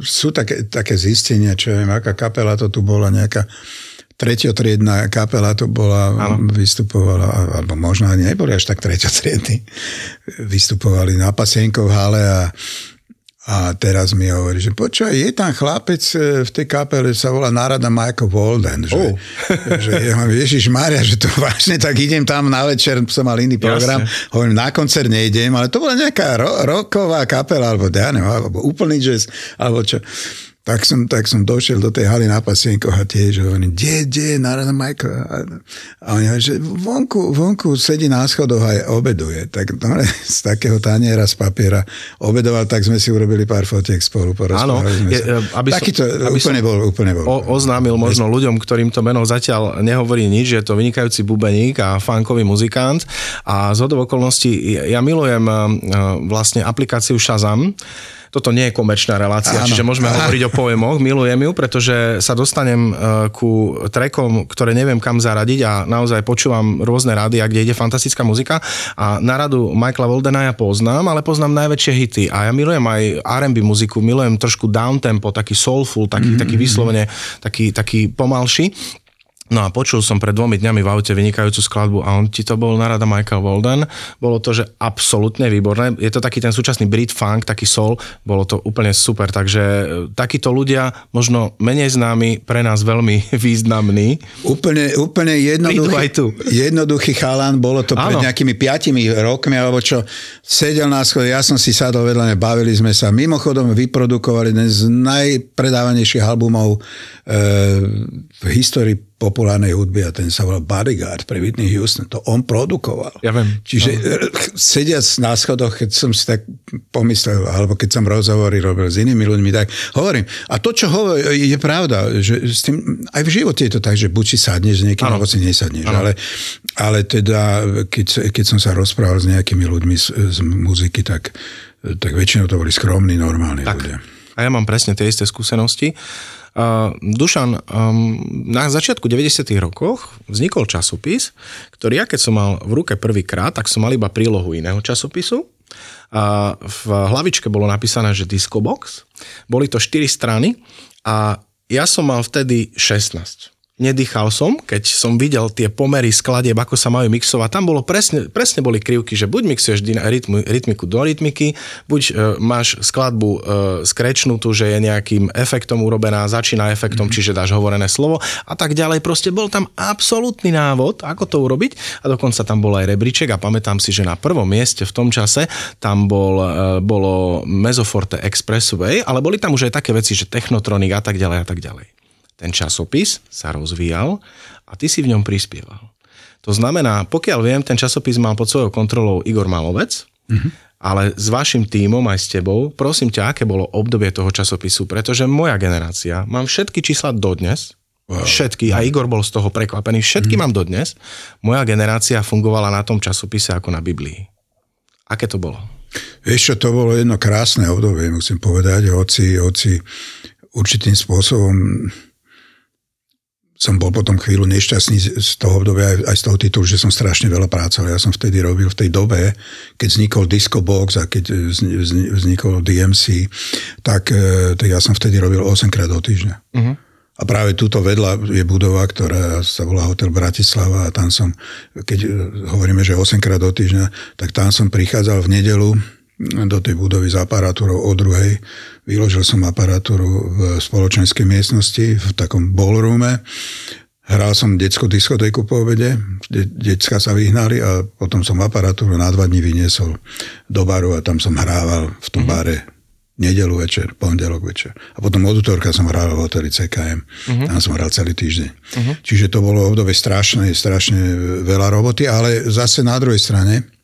Sú také, také zistenia, čo viem, aká kapela to tu bola, nejaká tretiotriedná kapela to bola, ano. vystupovala, alebo možno neboli až tak tretiotriední. Vystupovali na Pasienkov hale a a teraz mi hovorí, že počúvaj, je tam chlapec e, v tej kapele, sa volá Nárada Michael Walden. Že, oh. že ja mám, Ježiš Maria, že to vážne, tak idem tam na večer, som mal iný program, Jasne. hovorím, na koncert nejdem, ale to bola nejaká ro- roková kapela, alebo ja neviem, alebo úplný jazz, alebo čo. Tak som, tak som došiel do tej haly na pasienkoch a tiež hovorím, kde, kde, Narada Michael? A oni hovorí, že vonku, vonku sedí na schodoch a obeduje. Tak no, z takého taniera z papiera obedoval, tak sme si urobili pár fotiek spolu, Áno, je, aby Taký to aby úplne bol, úplne bol. O, oznámil možno ľuďom, ktorým to meno zatiaľ nehovorí nič, že je to vynikajúci bubeník a funkový muzikant a z okolností ja milujem vlastne aplikáciu Shazam, toto nie je komerčná relácia, Áno. čiže môžeme Áno. hovoriť o poemoch. Milujem ju, pretože sa dostanem e, ku trekom, ktoré neviem kam zaradiť a naozaj počúvam rôzne rady, kde ide fantastická muzika a na radu Michaela Voldena ja poznám, ale poznám najväčšie hity a ja milujem aj R&B muziku, milujem trošku downtempo, taký soulful, taký, mm-hmm. taký vyslovene, taký, taký pomalší. No a počul som pred dvomi dňami v aute vynikajúcu skladbu a on ti to bol narada Michael Walden. Bolo to, že absolútne výborné. Je to taký ten súčasný Brit funk, taký soul. Bolo to úplne super. Takže e, takíto ľudia, možno menej známi, pre nás veľmi významní. Úplne, úplne jednoduchý, jednoduchý chalan. Bolo to pred Áno. nejakými piatimi rokmi, alebo čo sedel na schode, ja som si sadol vedľa, bavili sme sa. Mimochodom vyprodukovali jeden z najpredávanejších albumov e, v histórii populárnej hudby a ten sa volal Bodyguard pre Whitney Houston. To on produkoval. Ja viem. Čiže no. sediac na schodoch, keď som si tak pomyslel, alebo keď som rozhovory robil s inými ľuďmi, tak hovorím. A to, čo hovorí, je pravda, že s tým, aj v živote je to tak, že buď si sadneš s niekým, alebo si nesadneš. Ale, ale teda, keď, keď som sa rozprával s nejakými ľuďmi z, z muziky, tak, tak väčšinou to boli skromní, normálni tak. ľudia. A ja mám presne tie isté skúsenosti. Dušan, um, na začiatku 90. rokoch vznikol časopis, ktorý ja keď som mal v ruke prvýkrát, tak som mal iba prílohu iného časopisu. A v hlavičke bolo napísané, že Discobox. Boli to 4 strany a ja som mal vtedy 16 nedýchal som, keď som videl tie pomery skladieb, ako sa majú mixovať. Tam bolo presne, presne boli krivky, že buď mixuješ rytmu, rytmiku do rytmiky, buď e, máš skladbu e, skrečnutú, že je nejakým efektom urobená, začína efektom, mm-hmm. čiže dáš hovorené slovo a tak ďalej. Proste bol tam absolútny návod, ako to urobiť a dokonca tam bol aj rebríček a pamätám si, že na prvom mieste v tom čase tam bol, e, bolo Mezoforte Expressway, ale boli tam už aj také veci, že Technotronic a tak ďalej a tak ďalej ten časopis sa rozvíjal a ty si v ňom prispieval. To znamená, pokiaľ viem, ten časopis mal pod svojou kontrolou Igor Malovec, mm-hmm. ale s vašim tímom aj s tebou, prosím ťa, aké bolo obdobie toho časopisu, pretože moja generácia, mám všetky čísla dodnes, Wow. Všetky, a Igor bol z toho prekvapený, všetky mm. mám dodnes. Moja generácia fungovala na tom časopise ako na Biblii. Aké to bolo? Vieš čo, to bolo jedno krásne obdobie, musím povedať, hoci, hoci určitým spôsobom som bol potom chvíľu nešťastný z toho obdobia aj, aj z toho titulu, že som strašne veľa pracoval. Ja som vtedy robil v tej dobe, keď vznikol Disco Box a keď vznikol DMC, tak, e, tak ja som vtedy robil 8 krát do týždňa. Uh-huh. A práve túto vedľa je budova, ktorá sa volá Hotel Bratislava a tam som, keď e, hovoríme, že 8 krát do týždňa, tak tam som prichádzal v nedelu do tej budovy s aparatúrou o druhej. Vyložil som aparatúru v spoločenskej miestnosti, v takom ballroome. Hral som detskú diskotéku po obede, de- decka sa vyhnali a potom som aparatúru na dva dní vyniesol do baru a tam som hrával v tom mm-hmm. bare nedelu večer, pondelok večer. A potom od útorka som hral v hoteli CKM. Uh-huh. Mhm. Tam som hral celý týždeň. Uh-huh. Čiže to bolo obdobie strašné, strašne veľa roboty, ale zase na druhej strane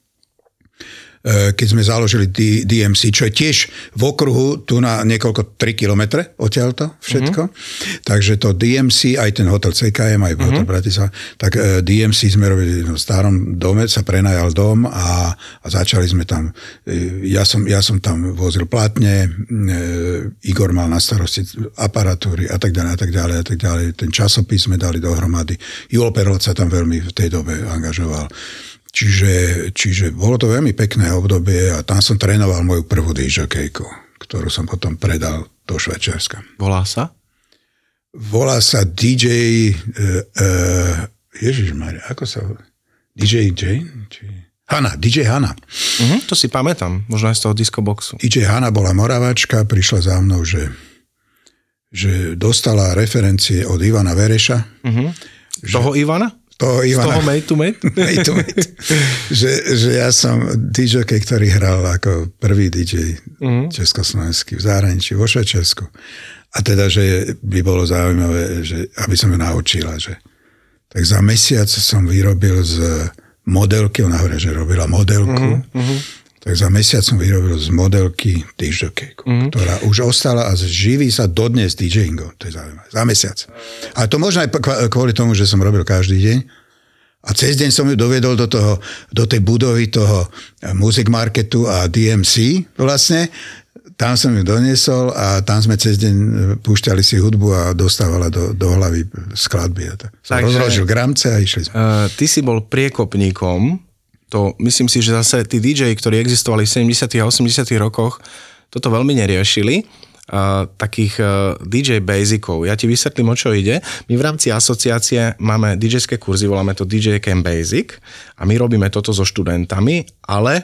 keď sme založili DMC, čo je tiež v okruhu tu na niekoľko 3 kilometre odtiaľto všetko. Mm-hmm. Takže to DMC, aj ten hotel CKM, aj mm-hmm. hotel Bratislava, tak eh, DMC sme robili v starom dome, sa prenajal dom a, a začali sme tam, eh, ja som, ja som tam vozil platne, Igor mal na starosti aparatúry a tak ďalej a tak ďalej a tak ďalej. Ten časopis sme dali dohromady. Julo Perlot sa tam veľmi v tej dobe angažoval. Čiže, čiže bolo to veľmi pekné obdobie a tam som trénoval moju prvú DJkejku, ktorú som potom predal do Švečerska. Volá sa? Volá sa DJ... Uh, uh, Ježiš Maria, ako sa? DJ Jane? Či... Hanna, DJ Hanna. Uh-huh, to si pamätám, možno aj z toho diskoboxu. DJ Hanna bola moravačka, prišla za mnou, že, že dostala referencie od Ivana Vereša. Uh-huh. Že, toho Ivana? Toho Ivana. Z toho mate to mate? mate, to mate. že, že ja som DJ, ktorý hral ako prvý DJ mm-hmm. československý v zahraničí, vo Švečesku. A teda, že by bolo zaujímavé, že, aby som ju naučila, že tak za mesiac som vyrobil z modelky, ona hovorí, že robila modelku, mm-hmm. Tak za mesiac som vyrobil z modelky DJkejku, mm-hmm. ktorá už ostala a živí sa dodnes DJingom. To je zaujímavé. Za mesiac. A to možno aj kvôli tomu, že som robil každý deň. A cez deň som ju doviedol do, toho, do tej budovy toho Music Marketu a DMC vlastne. Tam som ju doniesol a tam sme cez deň púšťali si hudbu a dostávala do, do hlavy skladby. Som Takže, rozložil gramce a išli sme. Uh, ty si bol priekopníkom, to myslím si, že zase tí DJ, ktorí existovali v 70. a 80. rokoch, toto veľmi neriešili takých uh, DJ basicov. Ja ti vysvetlím, o čo ide. My v rámci asociácie máme DJ-ské kurzy, voláme to DJ Camp Basic a my robíme toto so študentami, ale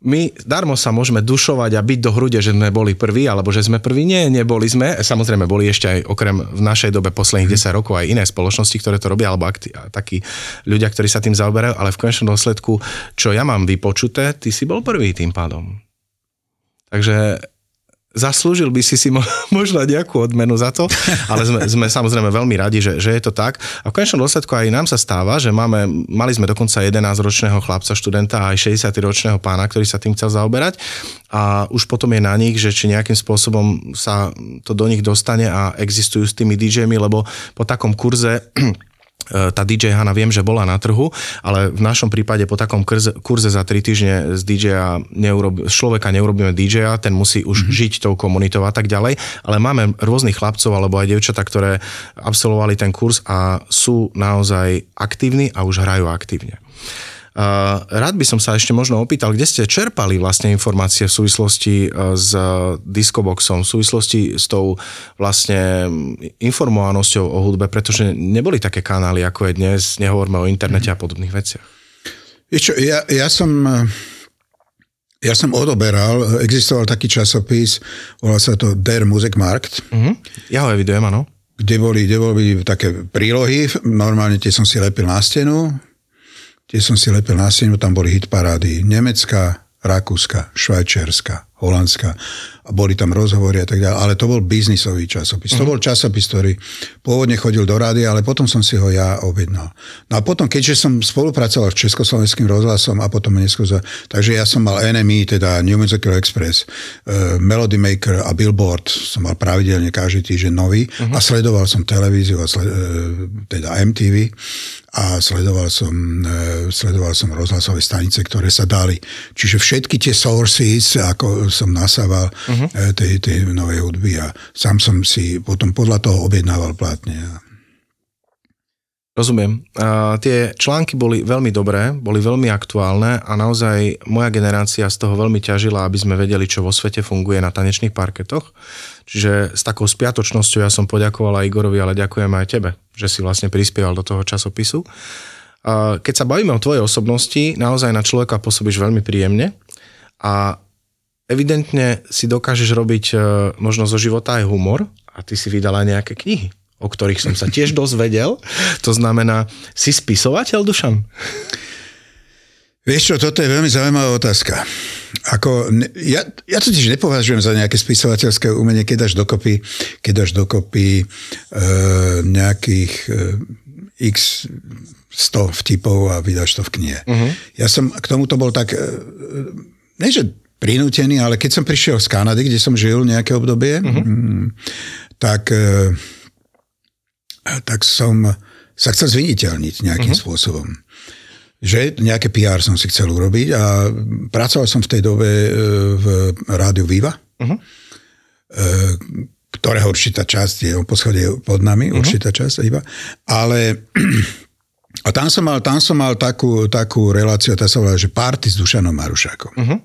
my darmo sa môžeme dušovať a byť do hrude, že sme boli prví, alebo že sme prví. Nie, neboli sme. Samozrejme, boli ešte aj okrem v našej dobe posledných 10 rokov aj iné spoločnosti, ktoré to robia, alebo akti- takí ľudia, ktorí sa tým zaoberajú, ale v konečnom dôsledku, čo ja mám vypočuté, ty si bol prvý tým pádom. Takže zaslúžil by si si možno nejakú odmenu za to, ale sme, sme samozrejme veľmi radi, že, že je to tak. A v konečnom dôsledku aj nám sa stáva, že máme, mali sme dokonca 11-ročného chlapca, študenta a aj 60-ročného pána, ktorý sa tým chcel zaoberať a už potom je na nich, že či nejakým spôsobom sa to do nich dostane a existujú s tými DJmi, lebo po takom kurze tá DJ Hana viem, že bola na trhu, ale v našom prípade po takom kurze, kurze za 3 týždne z DJ-a neurob, človeka neurobíme DJ-a, ten musí už mm-hmm. žiť tou komunitou a tak ďalej, ale máme rôznych chlapcov alebo aj devčata, ktoré absolvovali ten kurz a sú naozaj aktívni a už hrajú aktívne. Rád by som sa ešte možno opýtal, kde ste čerpali vlastne informácie v súvislosti e, s diskoboxom, v súvislosti s tou vlastne informovanosťou o hudbe, pretože neboli také kanály, ako je dnes, nehovorme o internete a podobných veciach. Čo, ja, ja som... Ja som odoberal, existoval taký časopis, volal sa to Der Musikmarkt. Uh-huh. Ja ho evidujem, áno. Kde boli, kde boli také prílohy, normálne tie som si lepil na stenu, Tie som si lepil na stenu, tam boli hitparády Nemecka, Rakúska, Švajčiarska, Holandska a boli tam rozhovory a tak ďalej, ale to bol biznisový časopis. Mm-hmm. To mhm. bol časopis, ktorý pôvodne chodil do rády, ale potom som si ho ja objednal. No a potom, keďže som spolupracoval s Československým rozhlasom a potom neskôr, takže ja som mal NME, teda New Musical Express, uh, Melody Maker a Billboard, som mal pravidelne každý týždeň nový mm-hmm. a sledoval som televíziu, a sled, uh, teda MTV a sledoval som, uh, sledoval som rozhlasové stanice, ktoré sa dali. Čiže všetky tie sources, ako som nasával uh-huh. tej, tej novej hudby a sám som si potom podľa toho objednával plátne. Rozumiem. A tie články boli veľmi dobré, boli veľmi aktuálne a naozaj moja generácia z toho veľmi ťažila, aby sme vedeli, čo vo svete funguje na tanečných parketoch. Čiže s takou spiatočnosťou ja som poďakoval aj Igorovi, ale ďakujem aj tebe, že si vlastne prispieval do toho časopisu. A keď sa bavíme o tvojej osobnosti, naozaj na človeka pôsobíš veľmi príjemne a evidentne si dokážeš robiť e, možno zo života aj humor a ty si vydala nejaké knihy, o ktorých som sa tiež dozvedel. To znamená, si spisovateľ, Dušan? Vieš čo, toto je veľmi zaujímavá otázka. Ako, ja, ja to tiež nepovažujem za nejaké spisovateľské umenie, keď dáš dokopy, keď dáš dokopy e, nejakých e, x 100 vtipov a vydáš to v knihe. Uh-huh. Ja som k tomuto bol tak, e, ne že prinútený, ale keď som prišiel z Kanady, kde som žil nejaké obdobie, uh-huh. tak, e, tak som sa chcel zviniteľniť nejakým uh-huh. spôsobom. Že nejaké PR som si chcel urobiť a pracoval som v tej dobe e, v rádiu Viva, uh-huh. ktorého určitá časť je o poschode pod nami, uh-huh. určitá časť iba, ale a tam som mal, tam som mal takú, takú reláciu, tá sa volá, že party s Dušanom Marušákom. Uh-huh.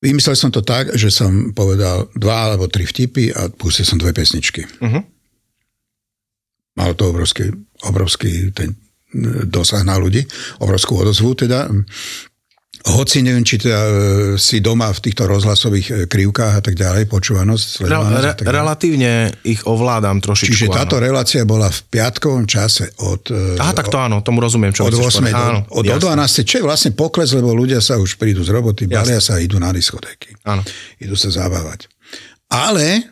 Vymyslel som to tak, že som povedal dva alebo tri vtipy a pustil som dve pesničky. Uh-huh. Malo to obrovský, obrovský ten dosah na ľudí, obrovskú odozvu teda. Hoci neviem, či teda e, si doma v týchto rozhlasových e, krivkách a tak ďalej, počúvanosť, Re, re, tak Relatívne ich ovládam trošičku. Čiže táto áno. relácia bola v piatkovom čase od... E, Aha, tak to áno, tomu rozumiem, čo Od 8. Áno, od, od 12. Čo je vlastne pokles, lebo ľudia sa už prídu z roboty, balia sa a idú na diskotéky. Áno. Idú sa zabávať. Ale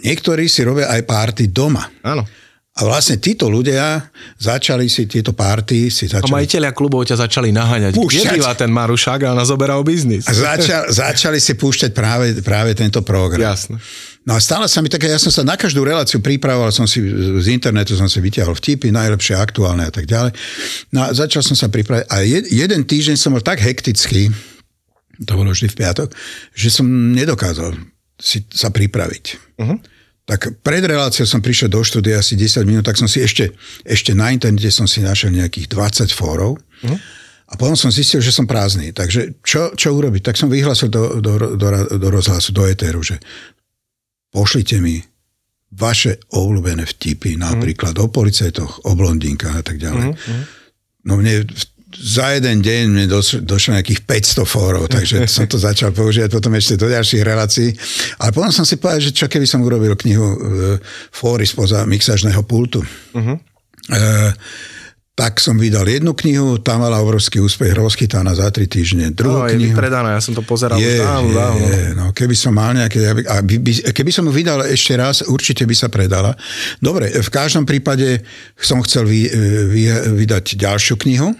niektorí si robia aj párty doma. Áno. A vlastne títo ľudia začali si tieto párty... Si začali... A majiteľia klubov ťa začali naháňať. Púšťať. Kde býva ten Marušák a nás zoberal biznis? A začal, začali si púšťať práve, práve tento program. Jasne. No a stala sa mi také, ja som sa na každú reláciu pripravoval, som si z internetu som si vyťahol vtipy, najlepšie, aktuálne a tak ďalej. No a začal som sa pripravať a jed, jeden týždeň som bol tak hektický, to bolo vždy v piatok, že som nedokázal si sa pripraviť. Uh-huh. Tak pred reláciou som prišiel do štúdia asi 10 minút, tak som si ešte, ešte na internete som si našiel nejakých 20 fórov. Uh-huh. A potom som zistil, že som prázdny. Takže čo, čo urobiť? Tak som vyhlásil do, do, do, do rozhlasu, do etéru, že pošlite mi vaše obľúbené vtipy, napríklad uh-huh. o policajtoch, o blondínkach a tak ďalej. Uh-huh. No mne v za jeden deň mi došlo nejakých 500 fórov, takže som to začal používať potom ešte do ďalších relácií. Ale potom som si povedal, že čo keby som urobil knihu e, fóry spoza mixažného pultu. Uh-huh. E, tak som vydal jednu knihu, tá mala obrovský úspech, rozchytaná za tri týždne. Druhú no, je knihu. vypredaná, ja som to pozeral je, už dávno, je, dávno. Je, no, keby som mal nejaké... A by, by, keby som ju vydal ešte raz, určite by sa predala. Dobre, v každom prípade som chcel vy, vy, vydať ďalšiu knihu.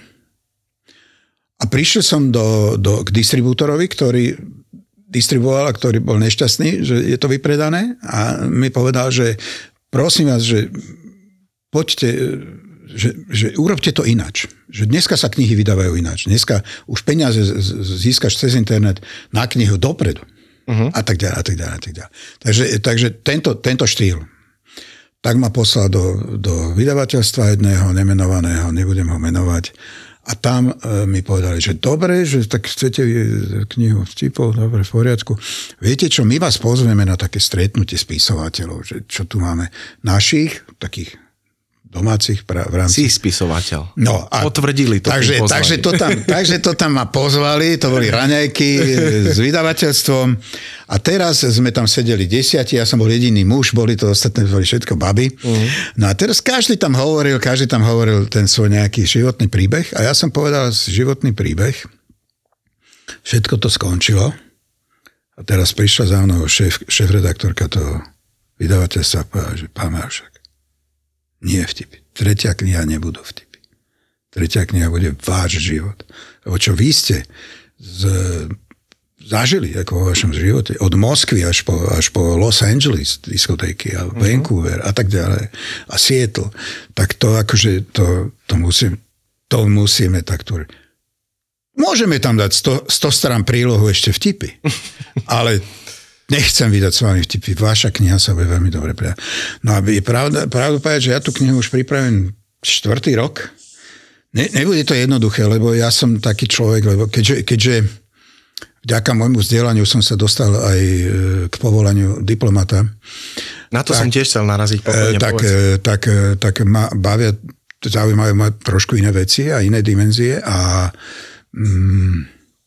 A prišiel som do, do, k distribútorovi, ktorý distribuoval a ktorý bol nešťastný, že je to vypredané a mi povedal, že prosím vás, že poďte že, že urobte to inač. Že dneska sa knihy vydávajú inač. Dneska už peniaze získaš cez internet na knihu dopredu. Uh-huh. A tak ďalej, a tak ďalej, a tak ďalej. Takže, takže tento, tento štýl. Tak ma poslal do, do vydavateľstva jedného nemenovaného, nebudem ho menovať. A tam e, mi povedali, že dobre, že tak chcete knihu vtipov, dobre, v poriadku. Viete čo, my vás pozveme na také stretnutie spisovateľov, že čo tu máme našich, takých domácich pra, v rámci... Si spisovateľ. No, a, Potvrdili to. Takže, takže, to tam, takže to tam ma pozvali, to boli raňajky s vydavateľstvom a teraz sme tam sedeli desiati, ja som bol jediný muž, boli to ostatné, boli všetko baby. Uh-huh. No a teraz každý tam hovoril, každý tam hovoril ten svoj nejaký životný príbeh a ja som povedal životný príbeh. Všetko to skončilo a teraz prišla za mnou šéf, šéf-redaktorka toho vydavateľstva a povedala, že pán Maršak, nie vtipy. Tretia kniha nebudú vtipy. Tretia kniha bude váš život. Lebo čo vy ste z, zažili ako vo vašom živote, od Moskvy až po, až po Los Angeles diskotéky a uh-huh. Vancouver a tak ďalej a Seattle, tak to akože to, to, musím, to musíme takto Môžeme tam dať 100, 100 strán prílohu ešte vtipy, ale Nechcem vydať s vami vtipy. Vaša kniha sa bude veľmi dobre prijať. No a je pravda, pravda povedať, že ja tú knihu už pripravím štvrtý rok. Ne, nebude to jednoduché, lebo ja som taký človek, lebo keďže, keďže vďaka môjmu vzdelaniu som sa dostal aj e, k povolaniu diplomata. Na to tak, som tiež chcel naraziť pokojne, tak, e, tak, e, tak ma bavia, zaujímajú ma trošku iné veci a iné dimenzie a mm,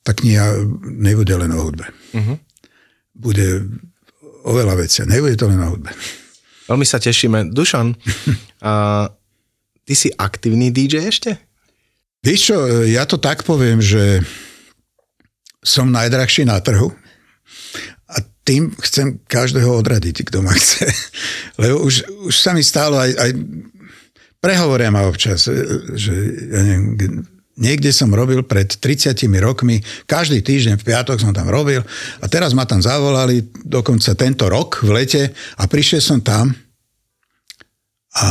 tá kniha nebude len o hudbe. Uh-huh bude oveľa väčšia. Nebude to len na hudbe. Veľmi sa tešíme. Dušan, a ty si aktívny DJ ešte? Víš čo, ja to tak poviem, že som najdrahší na trhu a tým chcem každého odradiť, kto ma chce. Lebo už, už sa mi stalo aj, aj prehovoria ma občas, že ja neviem, Niekde som robil pred 30 rokmi, každý týždeň v piatok som tam robil a teraz ma tam zavolali dokonca tento rok v lete a prišiel som tam a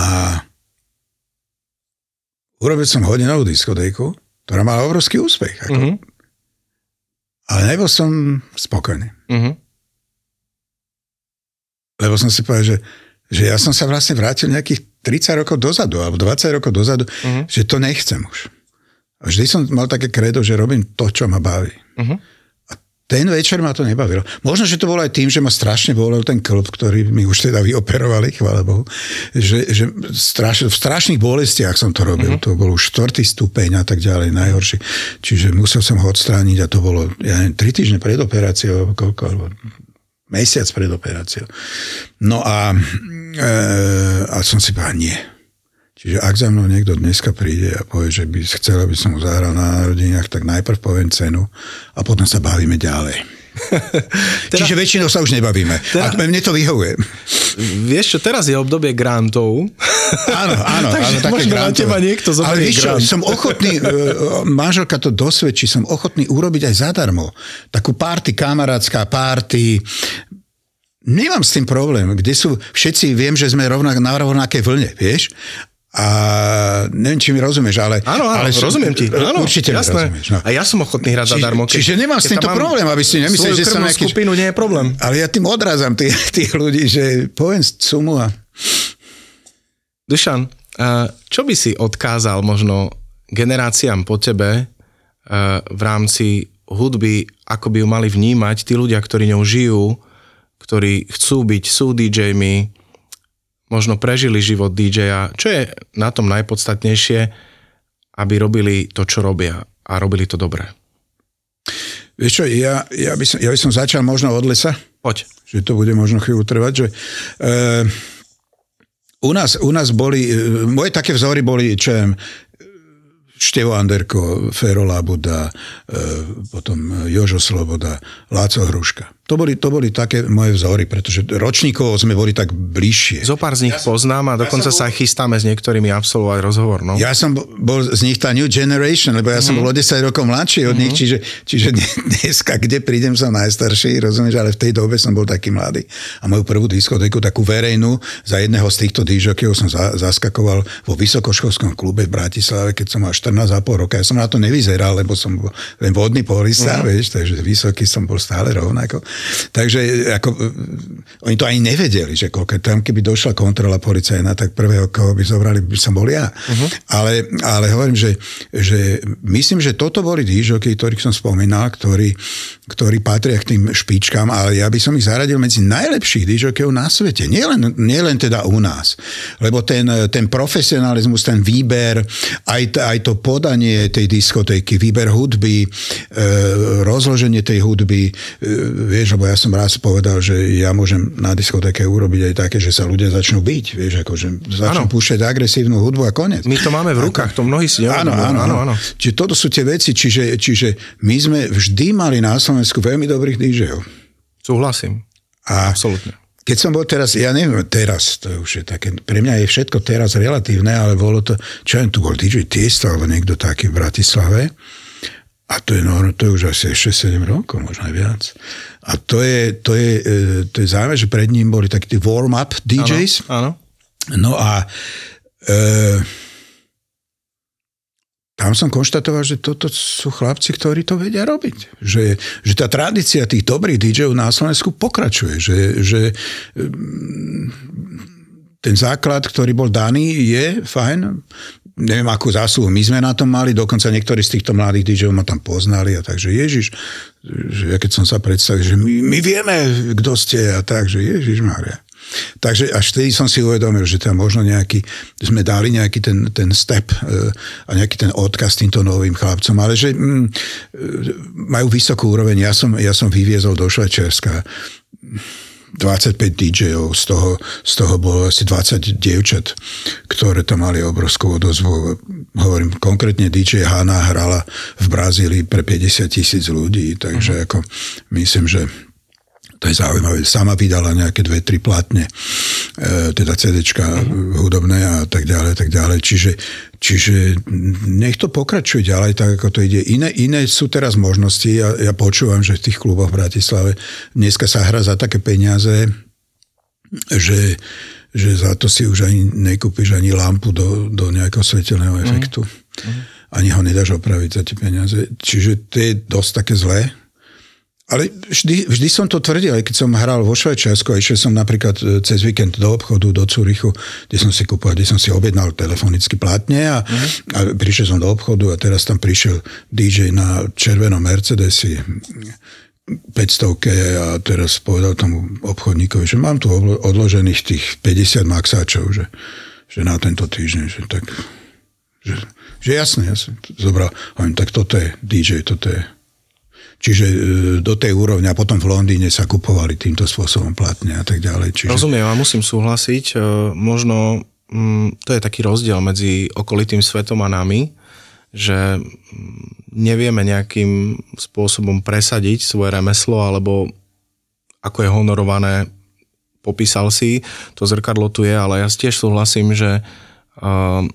urobil som hodinovú diskotéku, ktorá mala obrovský úspech. Ako. Mm-hmm. Ale nebol som spokojný. Mm-hmm. Lebo som si povedal, že, že ja som sa vlastne vrátil nejakých 30 rokov dozadu, alebo 20 rokov dozadu, mm-hmm. že to nechcem už. A vždy som mal také kredo, že robím to, čo ma baví. Uh-huh. A ten večer ma to nebavilo. Možno, že to bolo aj tým, že ma strašne bolel ten klub, ktorý mi už teda vyoperovali, chvála Bohu. Že, že straš, v strašných bolestiach som to robil. Uh-huh. To bol už štvrtý stupeň a tak ďalej, najhorší. Čiže musel som ho odstrániť a to bolo, ja neviem, tri týždne pred operáciou, alebo koľko, alebo mesiac pred operáciou. No a, e, a som si povedal, nie Čiže ak za mnou niekto dneska príde a povie, že by chcel, aby som mu zahral na narodeniach, tak najprv poviem cenu a potom sa bavíme ďalej. teda, Čiže väčšinou sa už nebavíme. Teda, a mne to vyhovuje. Vieš čo, teraz je obdobie grantov. Áno, áno. Takže áno, také možno grantové. na teba niekto zoberie Ale vieš čo, grant. som ochotný, e, manželka to dosvedčí, som ochotný urobiť aj zadarmo. Takú párty, kamarátska párty, Nemám s tým problém, kde sú všetci, viem, že sme rovnak, na rovnakej vlne, vieš, a neviem, či mi rozumieš, ale... Áno, áno, ale rozumiem ti. Áno, určite jasné. rozumieš. No. A ja som ochotný hrať zadarmo. Či, čiže nemám s týmto problém, aby si nemyslel, že som nejaký... skupinu nie je problém. Ale ja tým odrazám tých, tých ľudí, že poviem sumu a... Dušan, čo by si odkázal možno generáciám po tebe v rámci hudby, ako by ju mali vnímať tí ľudia, ktorí ňou žijú, ktorí chcú byť, sú DJmi, možno prežili život DJ-a, čo je na tom najpodstatnejšie, aby robili to, čo robia a robili to dobre. Vieš čo, ja, ja, by som, ja by som začal možno od lesa. Poď. Že to bude možno chvíľu trvať, že e, u, nás, u nás boli, e, moje také vzory boli, čo viem, Števo Anderko, Fero Labuda, potom Jožo Sloboda, Láco Hruška. To boli, to boli také moje vzory, pretože ročníkov sme boli tak bližšie. Zopár z nich ja poznám a dokonca ja sa bol... chystáme s niektorými absolvovať rozhovor. No? Ja som bol z nich tá new generation, lebo ja mm-hmm. som mhm. bol o 10 rokov mladší od mm-hmm. nich, čiže, čiže dneska, kde prídem, som najstarší, rozumieš, ale v tej dobe som bol taký mladý. A moju prvú diskotéku, takú verejnú, za jedného z týchto dížokov som za, zaskakoval vo vysokoškolskom klube v Bratislave, keď som mal 14,5 roka. Ja som na to nevyzeral, lebo som bol len vodný polista, mm-hmm. vieš, takže vysoký som bol stále rovnako. Takže ako, oni to ani nevedeli, že koľko, tam keby došla kontrola policajná, tak prvého, koho by zobrali, by som bol ja. Uh-huh. Ale, ale hovorím, že, že myslím, že toto boli dížoky, ktorých som spomínal, ktorí, ktorí patria k tým špičkám, ale ja by som ich zaradil medzi najlepších dížokov na svete. Nielen, nielen teda u nás. Lebo ten, ten profesionalizmus, ten výber, aj, aj to podanie tej diskotéky, výber hudby, e, rozloženie tej hudby, e, vieš, vieš, lebo ja som raz povedal, že ja môžem na diskotéke urobiť aj také, že sa ľudia začnú byť, vieš, ako, že začnú ano. púšťať agresívnu hudbu a konec. My to máme v rukách, to mnohí si áno, áno, áno, áno. Čiže toto sú tie veci, čiže, čiže my sme vždy mali na Slovensku veľmi dobrých DJov. Súhlasím. A Absolutne. Keď som bol teraz, ja neviem, teraz, to už je také, pre mňa je všetko teraz relatívne, ale bolo to, čo jen tu bol DJ Tiesto, alebo niekto taký v Bratislave. A to je, no, to je už asi 6-7 rokov, možno aj viac. A to je, to je, e, to je zaujímavé, že pred ním boli takí tí warm-up DJs. Áno, No a e, tam som konštatoval, že toto sú chlapci, ktorí to vedia robiť. Že, že tá tradícia tých dobrých DJov na Slovensku pokračuje. Že, že mm, ten základ, ktorý bol daný, je fajn neviem, akú zásluhu my sme na tom mali, dokonca niektorí z týchto mladých DJov ma tam poznali a takže Ježiš, že ja keď som sa predstavil, že my, my vieme, kto ste a tak, že Ježiš Maria. Takže až vtedy som si uvedomil, že tam možno nejaký, sme dali nejaký ten, ten step e, a nejaký ten odkaz týmto novým chlapcom, ale že mm, e, majú vysokú úroveň. Ja som, ja som vyviezol do Švajčiarska 25 DJov, z toho, z toho bolo asi 20 dievčat, ktoré tam mali obrovskú odozvu. Hovorím, konkrétne DJ Hanna hrala v Brazílii pre 50 tisíc ľudí, takže uh-huh. ako myslím, že to je zaujímavé. Sama vydala nejaké dve, tri platne, e, teda CDčka uh-huh. hudobné a tak ďalej, tak ďalej. Čiže, čiže nech to pokračuje ďalej, tak ako to ide. Iné, iné sú teraz možnosti. Ja, ja počúvam, že v tých kluboch v Bratislave dneska sa hra za také peniaze, že, že za to si už ani nekúpiš ani lampu do, do nejakého svetelného mhm. efektu. Uh-huh. Ani ho nedáš opraviť za tie peniaze. Čiže to je dosť také zlé ale vždy, vždy som to tvrdil, aj keď som hral vo Švajčiarsku a išiel som napríklad e, cez víkend do obchodu, do Curychu, kde som si kúpil, kde som si objednal telefonicky platne a, uh-huh. a prišiel som do obchodu a teraz tam prišiel DJ na červenom Mercedesi 500 a teraz povedal tomu obchodníkovi, že mám tu odložených tých 50 maxáčov, že, že na tento týždeň, že tak, že, že jasne, jasne, zobral, hovorím, tak toto je DJ, toto je Čiže e, do tej úrovne a potom v Londýne sa kupovali týmto spôsobom platne a tak ďalej. Čiže... Rozumiem a musím súhlasiť. E, možno mm, to je taký rozdiel medzi okolitým svetom a nami, že mm, nevieme nejakým spôsobom presadiť svoje remeslo alebo ako je honorované, popísal si, to zrkadlo tu je, ale ja tiež súhlasím, že Mm,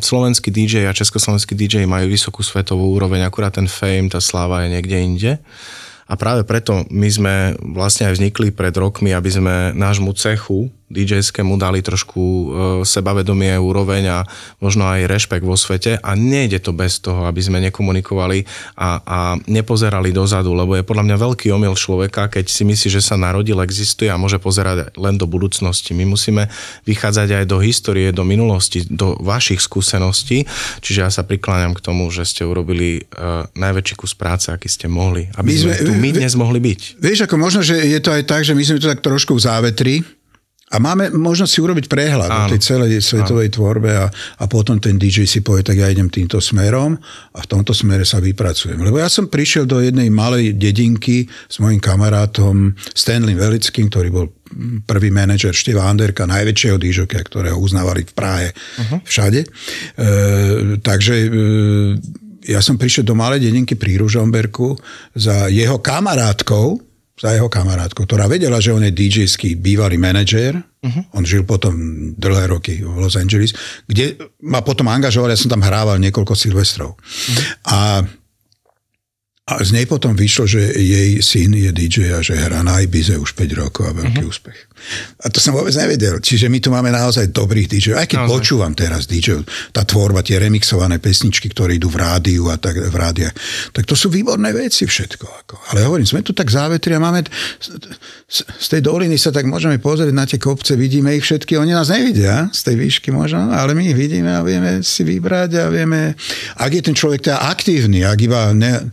slovenský DJ a československý DJ majú vysokú svetovú úroveň, akurát ten fame, tá sláva je niekde inde. A práve preto my sme vlastne aj vznikli pred rokmi, aby sme nášmu cechu DJ-skému dali trošku e, sebavedomie, úroveň a možno aj rešpekt vo svete a nejde to bez toho, aby sme nekomunikovali a, a nepozerali dozadu, lebo je podľa mňa veľký omyl človeka, keď si myslí, že sa narodil, existuje a môže pozerať len do budúcnosti. My musíme vychádzať aj do histórie, do minulosti, do vašich skúseností, čiže ja sa prikláňam k tomu, že ste urobili uh, najväčší kus práce, aký ste mohli, aby my sme, sme tu my dnes mohli byť. Vieš, ako možno, že je to aj tak, že my sme tu tak trošku v závetri, A máme možnosť si urobiť prehľad o tej celej svetovej Áno. tvorbe a, a potom ten DJ si povie, tak ja idem týmto smerom a v tomto smere sa vypracujem. Lebo ja som prišiel do jednej malej dedinky s mojim kamarátom Stanley Velickým, ktorý bol prvý manažer Števa Anderka, najväčšieho DJokia, ktorého uznávali v Prahe uh-huh. všade. E, takže e, ja som prišiel do malej dedinky pri Ružomberku za jeho kamarátkou, za jeho kamarátkou, ktorá vedela, že on je DJský bývalý manažér. Uh-huh. On žil potom dlhé roky v Los Angeles, kde ma potom angažoval, ja som tam hrával niekoľko silvestrov. Uh-huh. A a z nej potom vyšlo, že jej syn je DJ a že hrá na Ibize už 5 rokov a veľký uh-huh. úspech. A to som vôbec nevedel. Čiže my tu máme naozaj dobrých DJ. Aj keď naozaj. počúvam teraz DJ, tá tvorba, tie remixované pesničky, ktoré idú v rádiu a tak v rádiach, tak to sú výborné veci všetko. Ako. Ale hovorím, sme tu tak závetri a máme z tej doliny sa tak môžeme pozrieť na tie kopce, vidíme ich všetky, oni nás nevidia z tej výšky možno, ale my ich vidíme a vieme si vybrať a vieme, ak je ten človek teda aktívny, ak iba ne,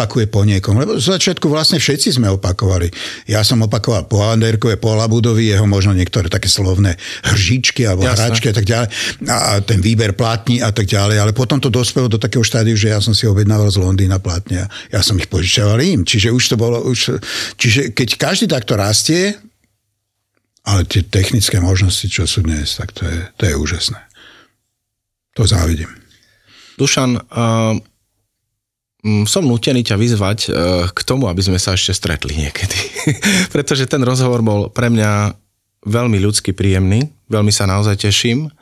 neopakuje po niekom. Lebo z začiatku vlastne všetci sme opakovali. Ja som opakoval po Anderkove, po Labudo Davidovi, jeho možno niektoré také slovné hržíčky alebo Jasne. hračky a tak ďalej. A ten výber platní a tak ďalej. Ale potom to dospelo do takého štádiu, že ja som si objednával z Londýna platne a ja som ich požičoval im. Čiže už to bolo, už, čiže keď každý takto rastie, ale tie technické možnosti, čo sú dnes, tak to je, to je úžasné. To závidím. Dušan, uh, som nutený ťa vyzvať uh, k tomu, aby sme sa ešte stretli niekedy. Pretože ten rozhovor bol pre mňa veľmi ľudsky príjemný, veľmi sa naozaj teším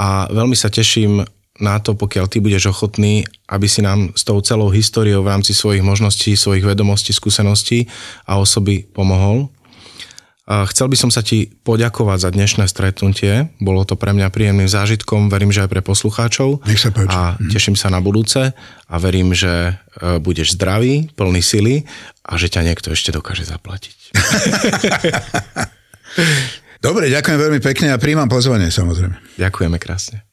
a veľmi sa teším na to, pokiaľ ty budeš ochotný, aby si nám s tou celou históriou v rámci svojich možností, svojich vedomostí, skúseností a osoby pomohol. Chcel by som sa ti poďakovať za dnešné stretnutie. Bolo to pre mňa príjemným zážitkom, verím, že aj pre poslucháčov. Nech sa páči. A mhm. teším sa na budúce a verím, že e, budeš zdravý, plný sily a že ťa niekto ešte dokáže zaplatiť. Dobre, ďakujem veľmi pekne a príjmam pozvanie samozrejme. Ďakujeme krásne.